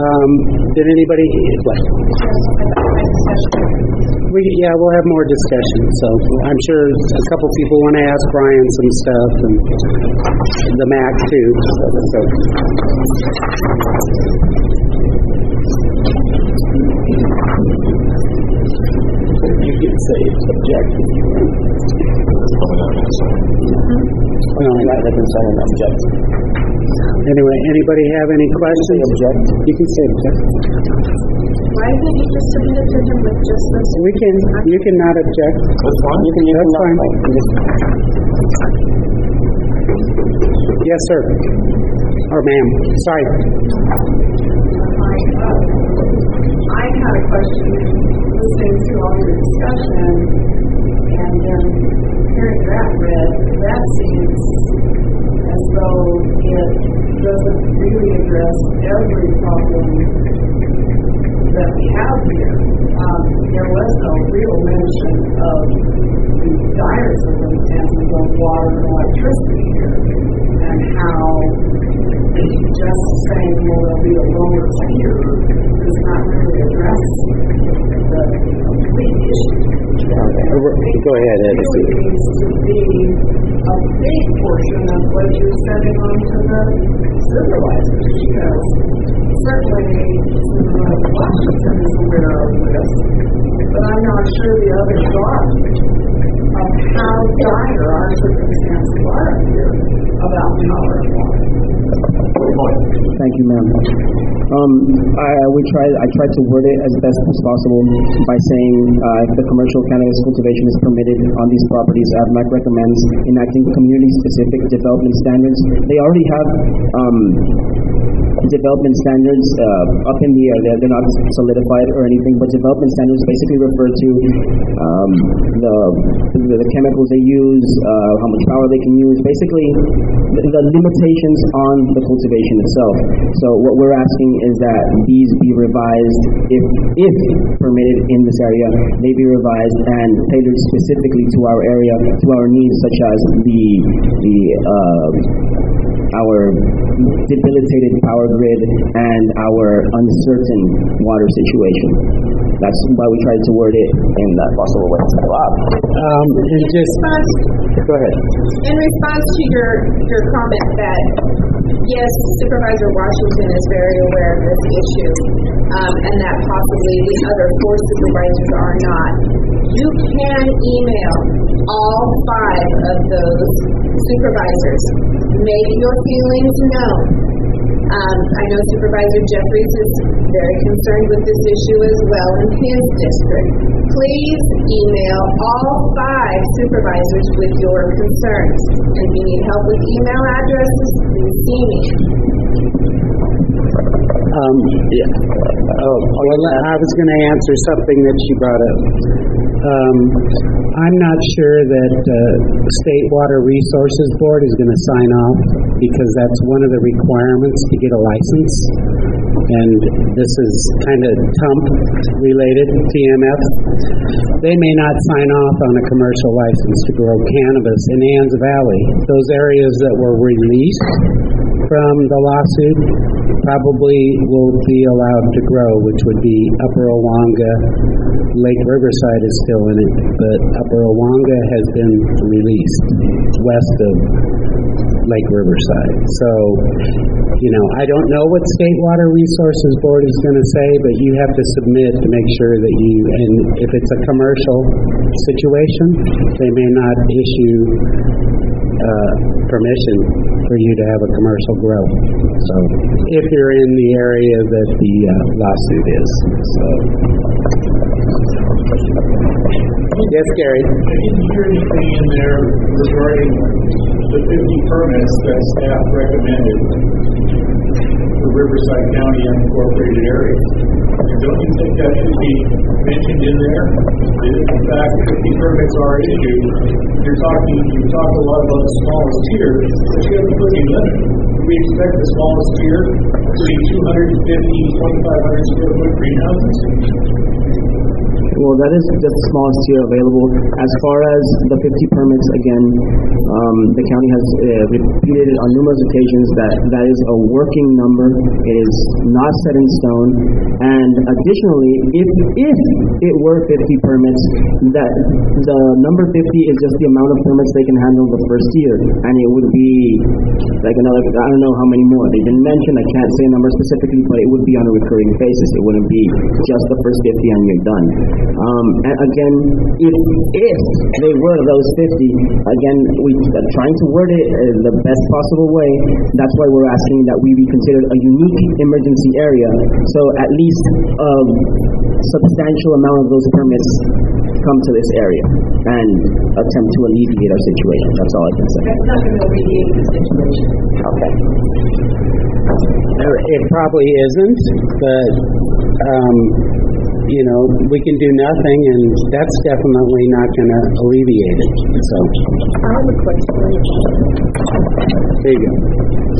Um, did anybody, what? We, yeah, we'll have more discussion, so I'm sure a couple people want to ask Brian some stuff and the MAC too, so. You can say object if you want. No, uh-huh. I let them sign an object. Anyway, anybody have any questions? You can say object. Why did you just submit a petition with just this? We can, you cannot object. That's fine. You can, you That's fine. Yes, sir. Or ma'am, sorry. I have a question listening to all your discussion and um, hearing that read, that seems as though it your address every problem that we have here. Um, there was no real mention of the dire circumstances of water and electricity here, and how just saying, well, there'll be a lower tier does not really address the uh, complete issue. Go ahead, Ed. Really needs to be a big portion of what you're sending on to the supervisors, because certainly Washington is aware of this, but I'm not sure the others are of how dire our circumstances are here about power and water. Thank you, ma'am. Um, I, we tried, I tried to word it as best as possible by saying, uh, if the commercial cannabis cultivation is permitted on these properties, AVMAC recommends enacting community-specific development standards. They already have, um, development standards uh, up in the air. They're, they're not solidified or anything, but development standards basically refer to um, the, the the chemicals they use, uh, how much power they can use, basically the, the limitations on the cultivation itself. So what we're asking is that these be revised, if if permitted in this area, they be revised and tailored specifically to our area, to our needs, such as the the uh, our debilitated power grid and our uncertain water situation. That's why we tried to word it in that possible way. Bob. Um, and just, Go ahead. In response to your, your comment that, yes, Supervisor Washington is very aware of this issue, um, and that possibly the other four supervisors are not, you can email all five of those supervisors. Make your feelings known. Um, I know Supervisor Jeffries is very concerned with this issue as well in his district. Please email all five supervisors with your concerns. If you need help with email addresses, please see me. Um, yeah. Oh, I was going to answer something that she brought up. Um, I'm not sure that uh, State Water Resources Board is going to sign off because that's one of the requirements to get a license. And this is kind of TUMP related, TMF. They may not sign off on a commercial license to grow cannabis in Anza Valley. Those areas that were released from the lawsuit probably will be allowed to grow, which would be Upper Aguanga. Lake Riverside is still in it, but Upper Aguanga has been released west of Lake Riverside. So, you know, I don't know what State Water Resources Board is going to say, but you have to submit to make sure that you, and if it's a commercial situation, they may not issue uh, permission for you to have a commercial grow. So, if you're in the area that the uh, lawsuit is. So, yes, Gary. I didn't hear anything in there regarding the 50 permits that staff recommended for Riverside County unincorporated areas. Don't you think that should be mentioned in there? If in fact 50 permits are issued, you're talking, you talk a lot about the smallest tier, but you have a pretty limit. We expect the smallest tier to be 250, 2,500 square foot greenhouses? Well, that is just the smallest tier available. As far as the 50 permits, again, um, the county has uh, repeated on numerous occasions that that is a working number. It is not set in stone. And additionally, if if it were 50 permits, that the number 50 is just the amount of permits they can handle the first year, and it would be like another. I don't know how many more they didn't mention. I can't say a number specifically, but it would be on a recurring basis. It wouldn't be just the first 50 and you're done. Um, and again, if if they were those 50, again, we are trying to word it uh, the best possible way. That's why we're asking that we be considered a unique emergency area. So at least a substantial amount of those permits come to this area and attempt to alleviate our situation. That's all I can say. That's not going to alleviate the situation. Okay. It probably isn't, but, um, you know, we can do nothing, and that's definitely not going to alleviate it. So, I have a question. there you go.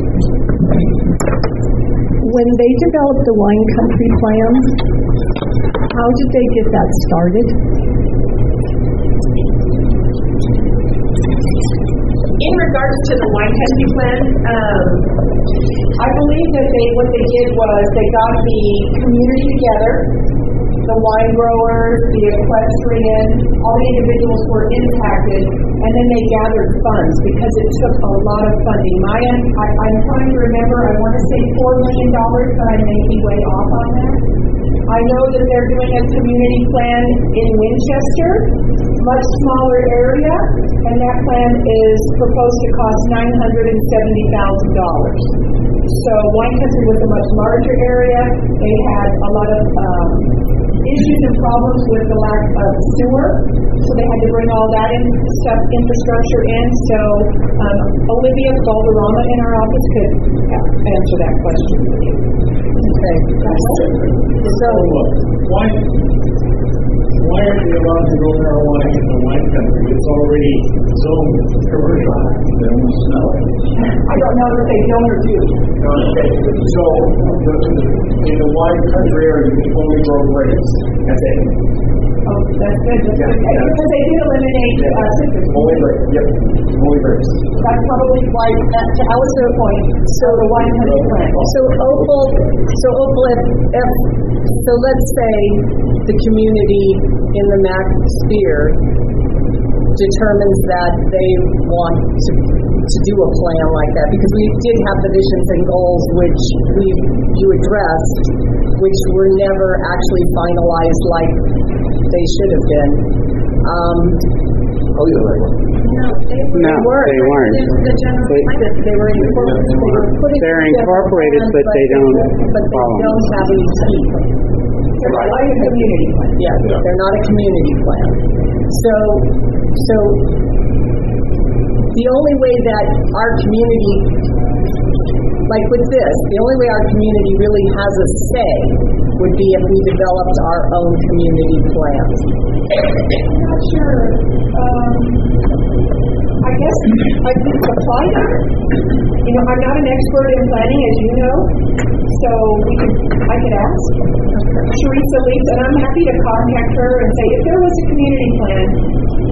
when they developed the wine country plan, how did they get that started? In regards to the wine country plan, um, I believe that they, what they did was they got the community together, the wine growers, the equestrian, all the individuals were impacted, and then they gathered funds because it took a lot of funding. My, I, I'm trying to remember, I want to say four million dollars, but I may be way off on that. I know that they're doing a community plan in Winchester, much smaller area, and that plan is proposed to cost nine hundred and seventy thousand dollars. So Wine Country was a much larger area. They had a lot of um, issues and problems with the lack of sewer, so they had to bring all that in, stuff, infrastructure in. So um, Olivia Valderrama in our office could answer that question. Okay. So, why, why aren't they allowed to grow marijuana in the wine country? It's already zoned commercial. They don't smell it. I don't know if they don't or do. Okay, so, in the wine country area, you only grow grapes. That's it. Oh, that's good. That's good. Because they did eliminate uh, citrus. Only grapes, yep, only grapes. That's probably why, uh, to Alice's point, so the wine plan. So Opal, so Opal, if, if, so let's say the community in the MAC sphere determines that they want to, to do a plan like that, because we did have the visions and goals which we, you addressed, which were never actually finalized like they should have been. Um, Oh, yeah, right. no, they No, weren't. they weren't. The They- they were incorporated, they were They're incorporated, plan, but they don't But they follow. don't have any teeth. They're like a community plan. Yeah, they're not a community plan. So, so the only way that our community, like with this, the only way our community really has a say would be if we developed our own community plan. I'm not sure. Um, I guess I could apply that. You know, I'm not an expert in planning, as you know, so we could, I could ask Teresa Lees, and I'm happy to contact her and say, if there was a community plan,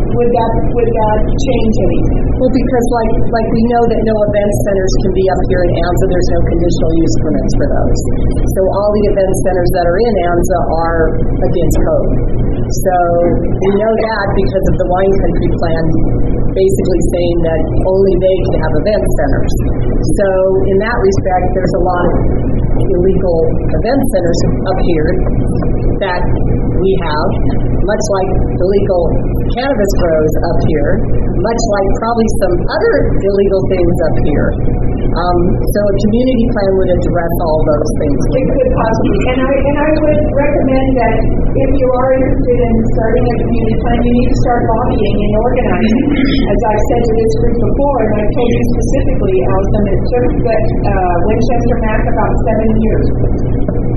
would that, would that change anything? Well, because like, like we know that no event centers can be up here in ANZA, there's no conditional use permits for those. So all the event centers that are in ANZA are against code. So we know that because of the wine country plan basically saying that only they can have event centers. So in that respect, there's a lot of illegal event centers up here that we have, much like illegal cannabis grows up here, much like probably some other illegal things up here. Um, so a community plan would address all those things. It could possibly, and I, and I would recommend that if you are interested in starting a community plan, you need to start lobbying and organizing. As I've said to this group before, and I've told you specifically, Allison, it took that, uh, Winchester Mac about seven years.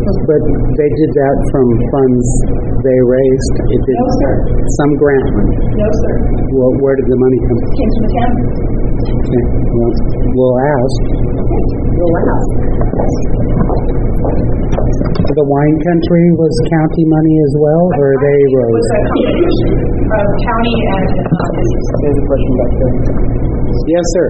But they did that from funds they raised. It did No, sir. some grant money. No, sir. Well, where did the money come from? Came from the town. Okay, well, we'll ask. We'll. The wine country was county money as well, or they It rose? was a combination of county and, uh, business. There's a question back there. Yes, sir.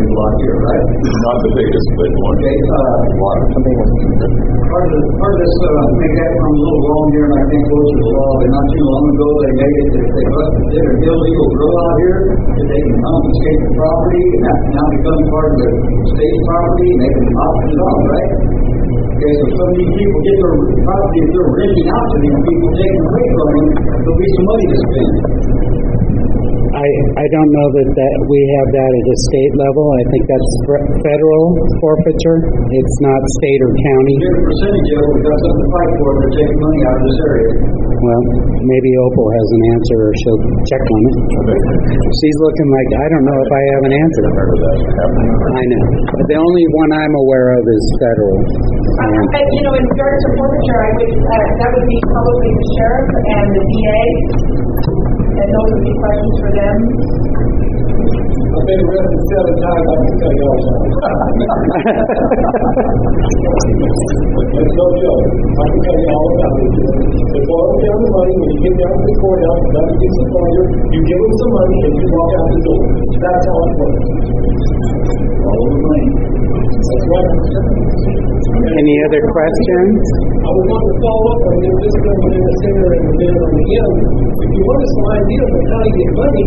Not the biggest, but one. Okay, part of, this- part of this, uh, maybe I went a little wrong here, and I think goes to the law, and not too long ago, they made it, that if they busted, did an illegal grow out here, that they can confiscate the property, and that now becomes part of the state's property, and they can opt it off, right? Okay, so some of these people get their property, if they're renting out to these people, taking away from them, there'll be some money to spend. I, I don't know that, that we have that at a state level. I think that's federal forfeiture. It's not state or county. Different percentage of it, we got to fight for, they're money out of this area. Well, maybe Opal has an answer or she'll check on it. She's looking like, I don't know if I have an answer. I know. But the only one I'm aware of is federal. Uh, and, you know, in regards to forfeiture, I would, uh, that would be probably the sheriff and the DA, and those would be questions for them. I've been arrested seven times, I can tell you all about it. It's no joke. I can tell you all about it. They boil down the money, when you get down to the courthouse, another piece of lawyer, you give them some money and you walk out the door. That's how it works. All the money. Any other questions? I would want to follow up on this, this going in the center and middle and the end. If you want some ideas on how to get money,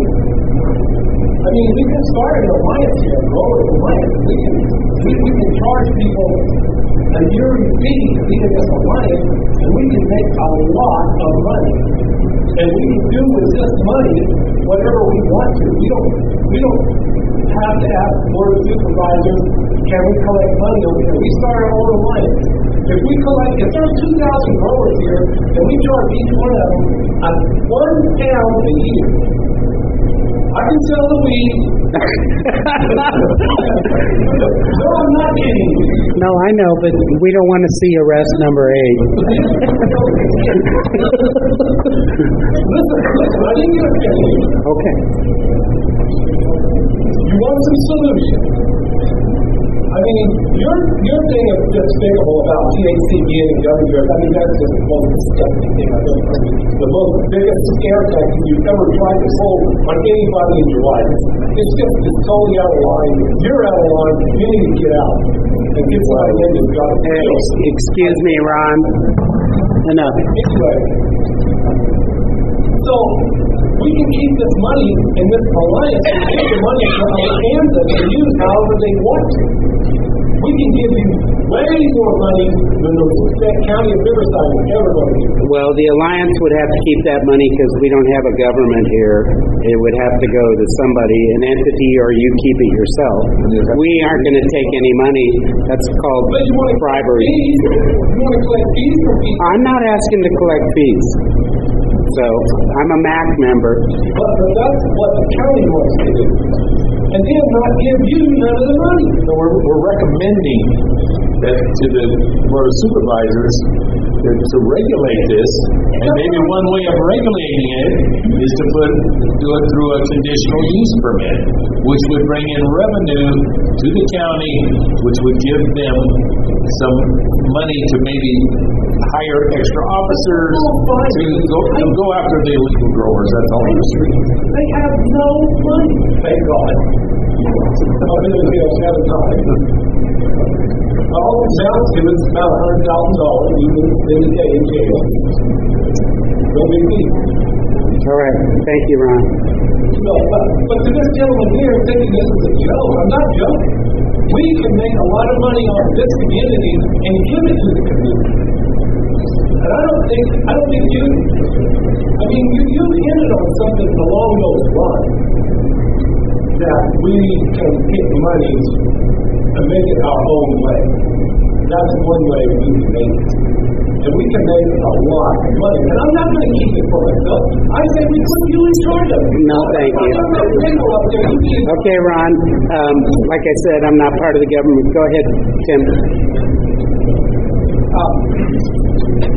I mean, we can start an alliance here, grow an alliance. We can, we can charge people a yearly fee to be in this alliance, and we can make a lot of money. And we can do with this money whatever we want to. We don't, we don't have to ask board of supervisors, can we collect money over here? We start our own alliance. If we collect, if there's two thousand growers here, and we charge each one of them one pound a year, I can sell the weed. No, I'm not kidding you. No, I know, but we don't want to see arrest number eight. Listen, listen, I didn't get offended. Okay. You want some solution. I mean, your your thing is despicable about THCV and WF. I mean, that's just the most disgusting thing I've ever heard. The most biggest scare tactic you've ever tried to pull on anybody in your life. It's just it's totally out of line. You're out of line. You need to get out and get somebody in that's got Hey, excuse me, Ron. Enough. Anyway, so we can keep this money in this alliance and take the money from Kansas and use however they want to. We can give you way more money than the that county of Riverside would ever going to give. Well, the alliance would have to keep that money because we don't have a government here. It would have to go to somebody, an entity, or you keep it yourself. We aren't going to take any money. That's called But you want to collect bribery. fees. You want to collect fees from people. I'm not asking to collect fees. So I'm a MAC member. But, but that's what the county wants to do. And then not give you none of the money. So we're, we're recommending that to the board of supervisors that to regulate this, and maybe one way of regulating it is to put do it through a conditional use permit, which would bring in revenue to the county, which would give them some money to maybe hire extra officers to go to go after the illegal growers. That's all I'm saying. They have no money. Thank God. Been in jail seven times. All it sounds to it's about a hundred thousand dollars. Can spend a day in jail. No big deal. All right. Thank you, Ron. No, but, but to this gentleman here thinking this is a joke, I'm not joking. We can make a lot of money off this community and give it to the community. And I don't think, I don't think you, I mean, you, you hinted on something along those lines. That we can get money and make it our own way. That's one way we can make it. And we can make a lot of money. And I'm not going to keep it for myself. I say we put you in charge of it. No, thank you. I'm not going to go up there. You can- Okay, Ron. Um, like I said, I'm not part of the government. Go ahead, Tim. Um,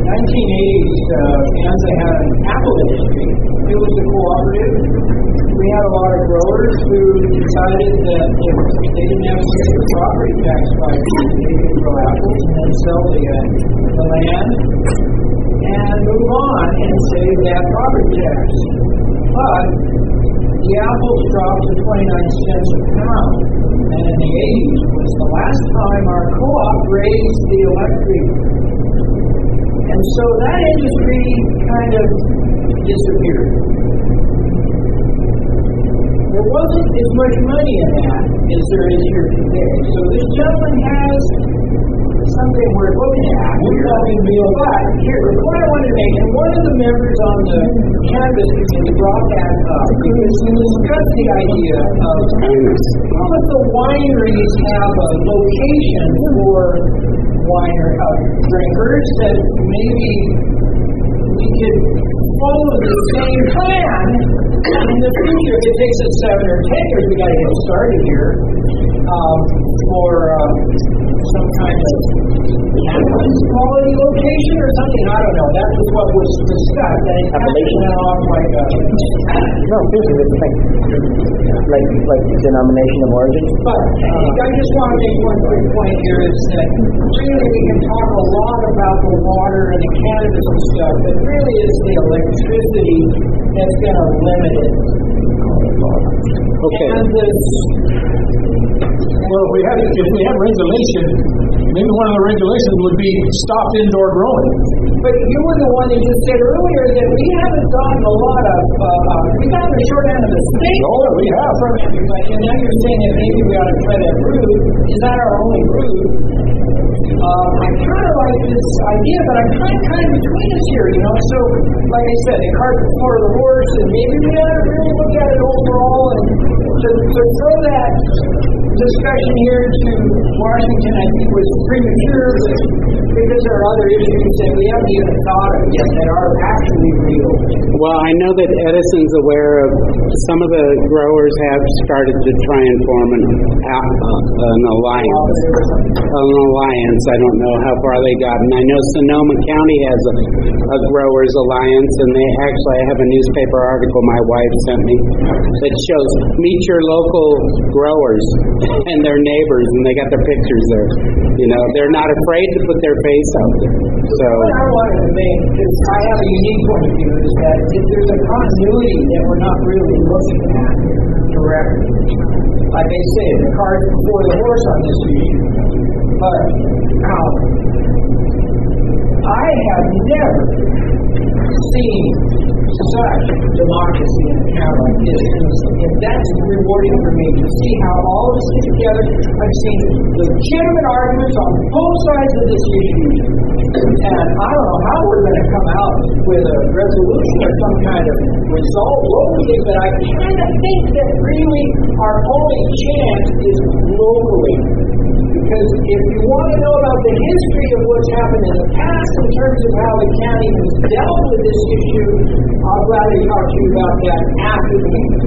1980s, uh, Kansas had an apple industry. It was a cooperative. We had a lot of growers who decided that if they didn't have to pay the property tax right, they could grow apples and then sell the, uh, the land and move on and save that property tax. But the apples dropped to 29 cents a pound. And in the 80s was the last time our co-op raised the electric and so that industry kind of disappeared. There wasn't as much money in that as there is here today. So this gentleman has something we're looking at. We're talking real but here, the point I wanted to make, and one of the members on the cannabis committee brought that up because we discussed the idea of well, if the wineries have a location for wine or uh, drinkers, that maybe we could follow the same plan in the future. If it takes us seven or ten years, we got to get started here um, for uh, some kind of it location or something, I don't know, that was what was discussed, and it went off like a. No, seriously, it's like, like, like denomination of origin. But uh, I just want to make one quick point here is that really we can talk a lot about the water and the cannabis and stuff, but really it's the electricity that's going to limit it. Okay. And this, Well, if we had, if we had regulation, maybe one of the regulations would be stop indoor growing. but you were the one that just said earlier that we haven't gotten a lot of, uh, uh, we got the short end of the stick. Oh, we have. From everybody, and now you're saying that maybe we ought to try that route. Is that our only route? Um, I kind of like this idea, but I'm kind of, kind of between us here, you know. So, like I said, the cart before the horse, and maybe we ought to really look at it overall and to, to throw that discussion here to Washington, I think was premature, because there are other issues that we haven't even thought of yet that are actually real. Well, I know that Edison's aware of some of the growers have started to try and form an, uh, an alliance. An alliance. I don't know how far they got, and I know Sonoma County has a, a growers alliance, and they actually I have a newspaper article my wife sent me that shows meet your local growers and their neighbors, and they got their pictures there. You know, they're not afraid to put their face out there. So. What I wanted to make, because I have a unique point of view, is that if there's a continuity that we're not really looking at directly. Like they say, the cart before the horse on this issue. But um, I have never seen such democracy in a town like this. And that's rewarding for me to see how all of us get together. I've seen legitimate arguments on both sides of this issue. And I don't know how we're going to come out with a resolution or some kind of result locally, but I kind of think that really our only chance is locally. Because if you want to know about the history of what's happened in the past in terms of how the county has dealt with this issue, I'll gladly talk to you about that after the meeting.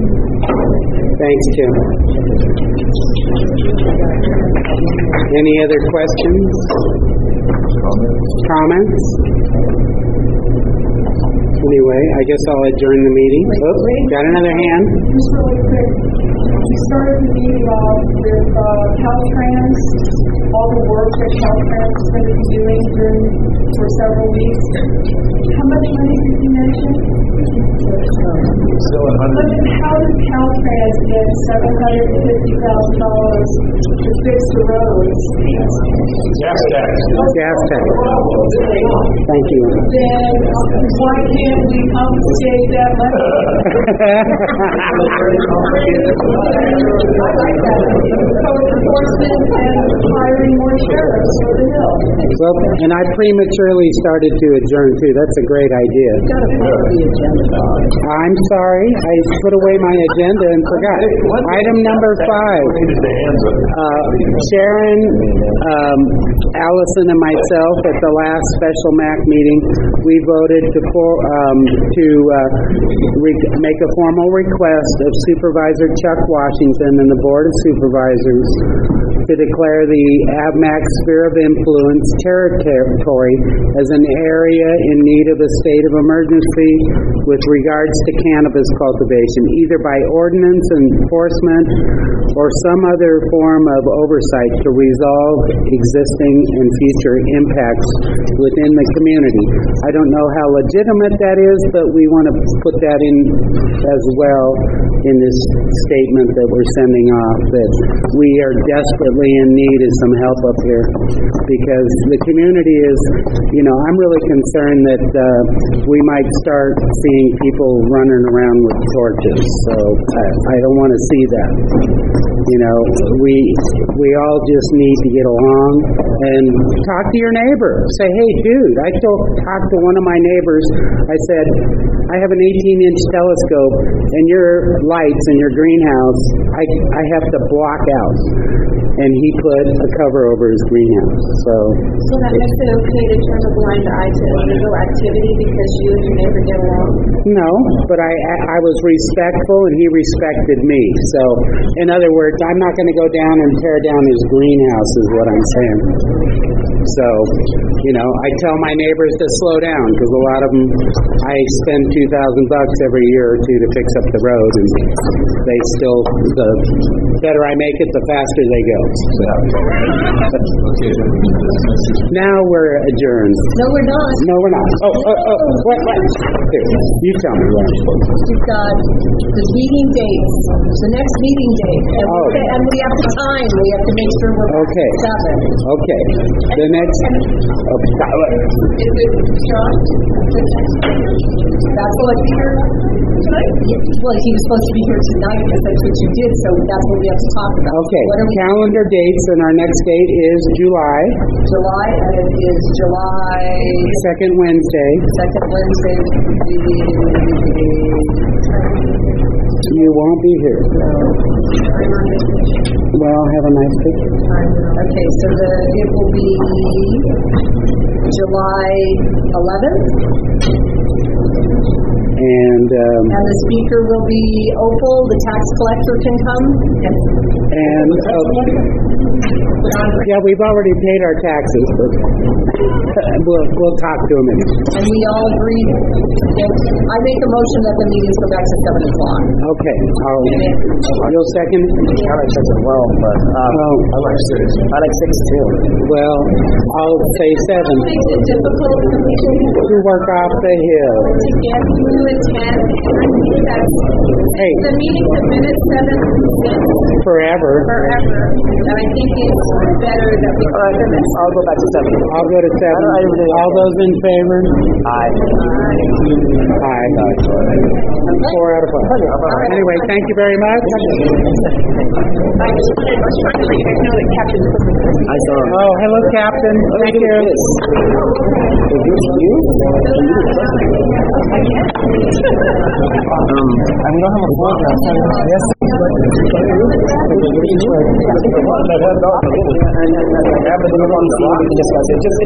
Thanks, Tim. Any other questions? Comments? Anyway, I guess I'll adjourn the meeting. Oh, got another hand? Just really quick, we started the meeting off with uh, Caltrans, all the work that Caltrans is going to be doing during, for several weeks. How much money did you mention? Still a But then how did Caltrans get seven hundred and fifty thousand dollars to fix the roads? Gas tax. Gas tax. Thank you. Then why can't we confiscate that money? Code enforcement and hiring more sheriffs for the hill. Well, and I prematurely started to adjourn too. That's a great idea. I'm sorry, I put away my agenda and forgot. Item number five. Uh, Sharon, um, Allison, and myself at the last special MAC meeting, we voted to for, um, to uh, re- make a formal request of Supervisor Chuck Washington and the Board of Supervisors to declare the AVMAC sphere of influence territory as an area in need of a state of emergency with regards to cannabis cultivation, either by ordinance enforcement or some other form of oversight to resolve existing and future impacts within the community. I don't know how legitimate that is, but we want to put that in as well in this statement that we're sending off, that we are desperately in need of some help up here because the community is, you know, I'm really concerned that uh, we might start seeing people running around with torches. So I, I don't want to see that. You know, we we all just need to get along and talk to your neighbor. Say, hey, dude, I told talked to one of my neighbors. I said, I have an 18 inch telescope, and your lights in your greenhouse, I I have to block out. And he put a cover over his greenhouse. So So that makes it okay to turn a blind eye to illegal activity because you and your neighbor get along? No, but I I was respectful and he respected me. So, in other words, I'm not going to go down and tear down his greenhouse, is what I'm saying. So, you know, I tell my neighbors to slow down because a lot of them, I spend two thousand bucks every year or two to fix up the road, and they still, the better I make it, the faster they go. So. Now we're adjourned. No, we're not. No, we're not. Oh, oh, oh, what, what? Here, you tell me what I'm to do. We've got the meeting dates, the next meeting date, and Oh. we- and we have the time, we have to make sure we're Okay. seven. Okay, the next, stop it. Is it John? That's what here tonight? Well, he was supposed to be here tonight because that's what you did, so that's what we have to talk about. Okay, What are we, calendar dates, and our next date is July, July, and it is July second Wednesday. second Wednesday. You won't be here. Well, have a nice day. Okay, so the, it will be July eleventh, And, um, and the speaker will be Opal, the tax collector can come. and, uh, yeah, we've already paid our taxes, but we'll, we'll talk to him. anyway. And we all agreed, I make a motion that the meetings go back to seven o'clock. Okay, I'll, you'll second? I like six as well, but um, Oh, I like six. I like six too. well, I'll say seven. Makes it difficult To work off the hill. to get to attend, Hey, the meetings have been at seven since forever. forever, and I think it's better that we. All right, I'll go back to seven. I'll go to seven. I don't- I don't- All those in favor? Aye. Aye. Four out of five. Anyway, thank you very much. I just wanted to let you guys know that Captain I saw him. Oh, hello, Captain. Thank you. Is this you? Um, and we don't have a Yes.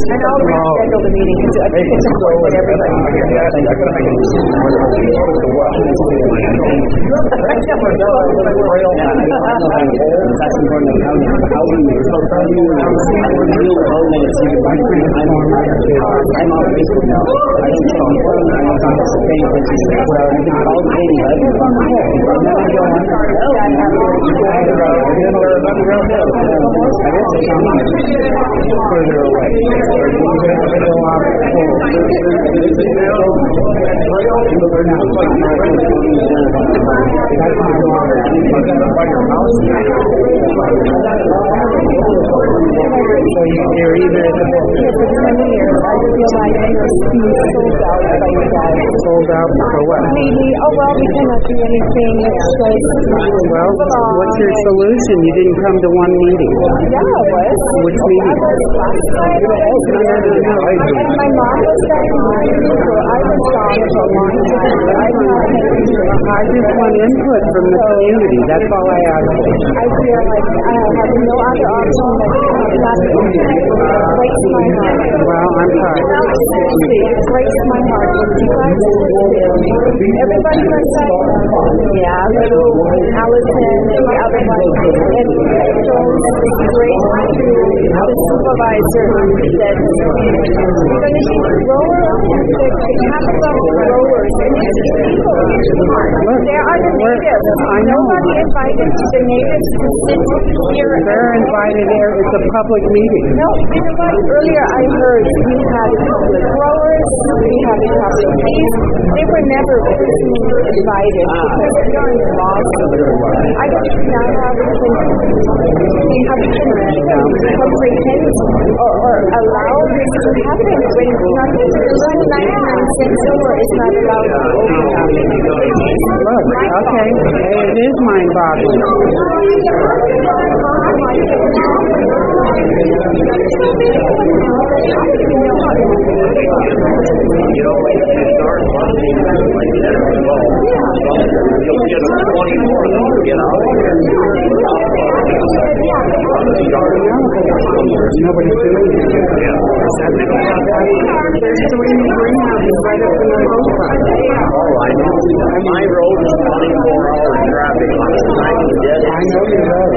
And I'll. That's. How, how you, how do you all minutes? You can, I'm on, I'm on Facebook now. I don't I well, I've been all dating, I've been on the phone. I'm never going further away. Or you get a little off That's not your house. You're either at the For twenty years, I feel like I being sold out by you guys. sold out for what? Maybe, oh well, we cannot do anything, it's. Well, what's your um, solution? You didn't come to one meeting. Yeah, it was. Which meeting? I was last night. And my mom was diagnosed, so I was gone for a long time. I've not had I just want input from the community. That's all I ask. I feel like I have no other option breaks my heart. Well, I'm sorry. Seriously, it breaks my heart you everybody was like, yeah, little Allison the and goes straight to the supervisor that we're going to the, of growers, and these people, there are the natives. Nobody invited the natives to sit here. They're invited there. It's a public meeting. No, you know what? Earlier I heard we had of growers, we had a couple of bees. They were never invited because they're in lawsuit. I don't know how we have to comprehend or, or allow this to happen when nothing, when ninety-nine cents silver is not allowed to open up. Look, okay. It is mind-boggling. You know, when you start like you'll get a twenty more of get out of. Nobody's doing it. There's three greenhouses right in the road. Oh, I know. My road is twenty-four hour traffic on of dead. I know you know,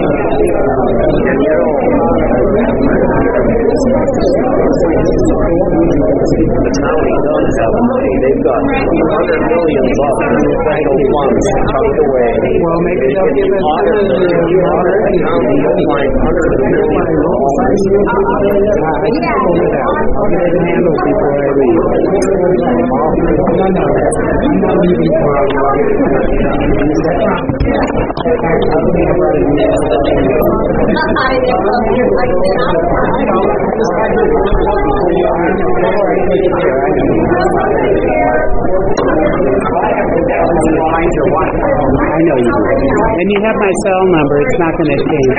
The county does have money. They've got hundred millions of special funds tucked away. Well, maybe they'll give us of the, You audit the county, you'll find hundreds of millions of dollars. I can figure it out. I'll get it handled before I leave. No, no, I'm not leaving for a I I know you do. And you have my cell number. It's not going to change.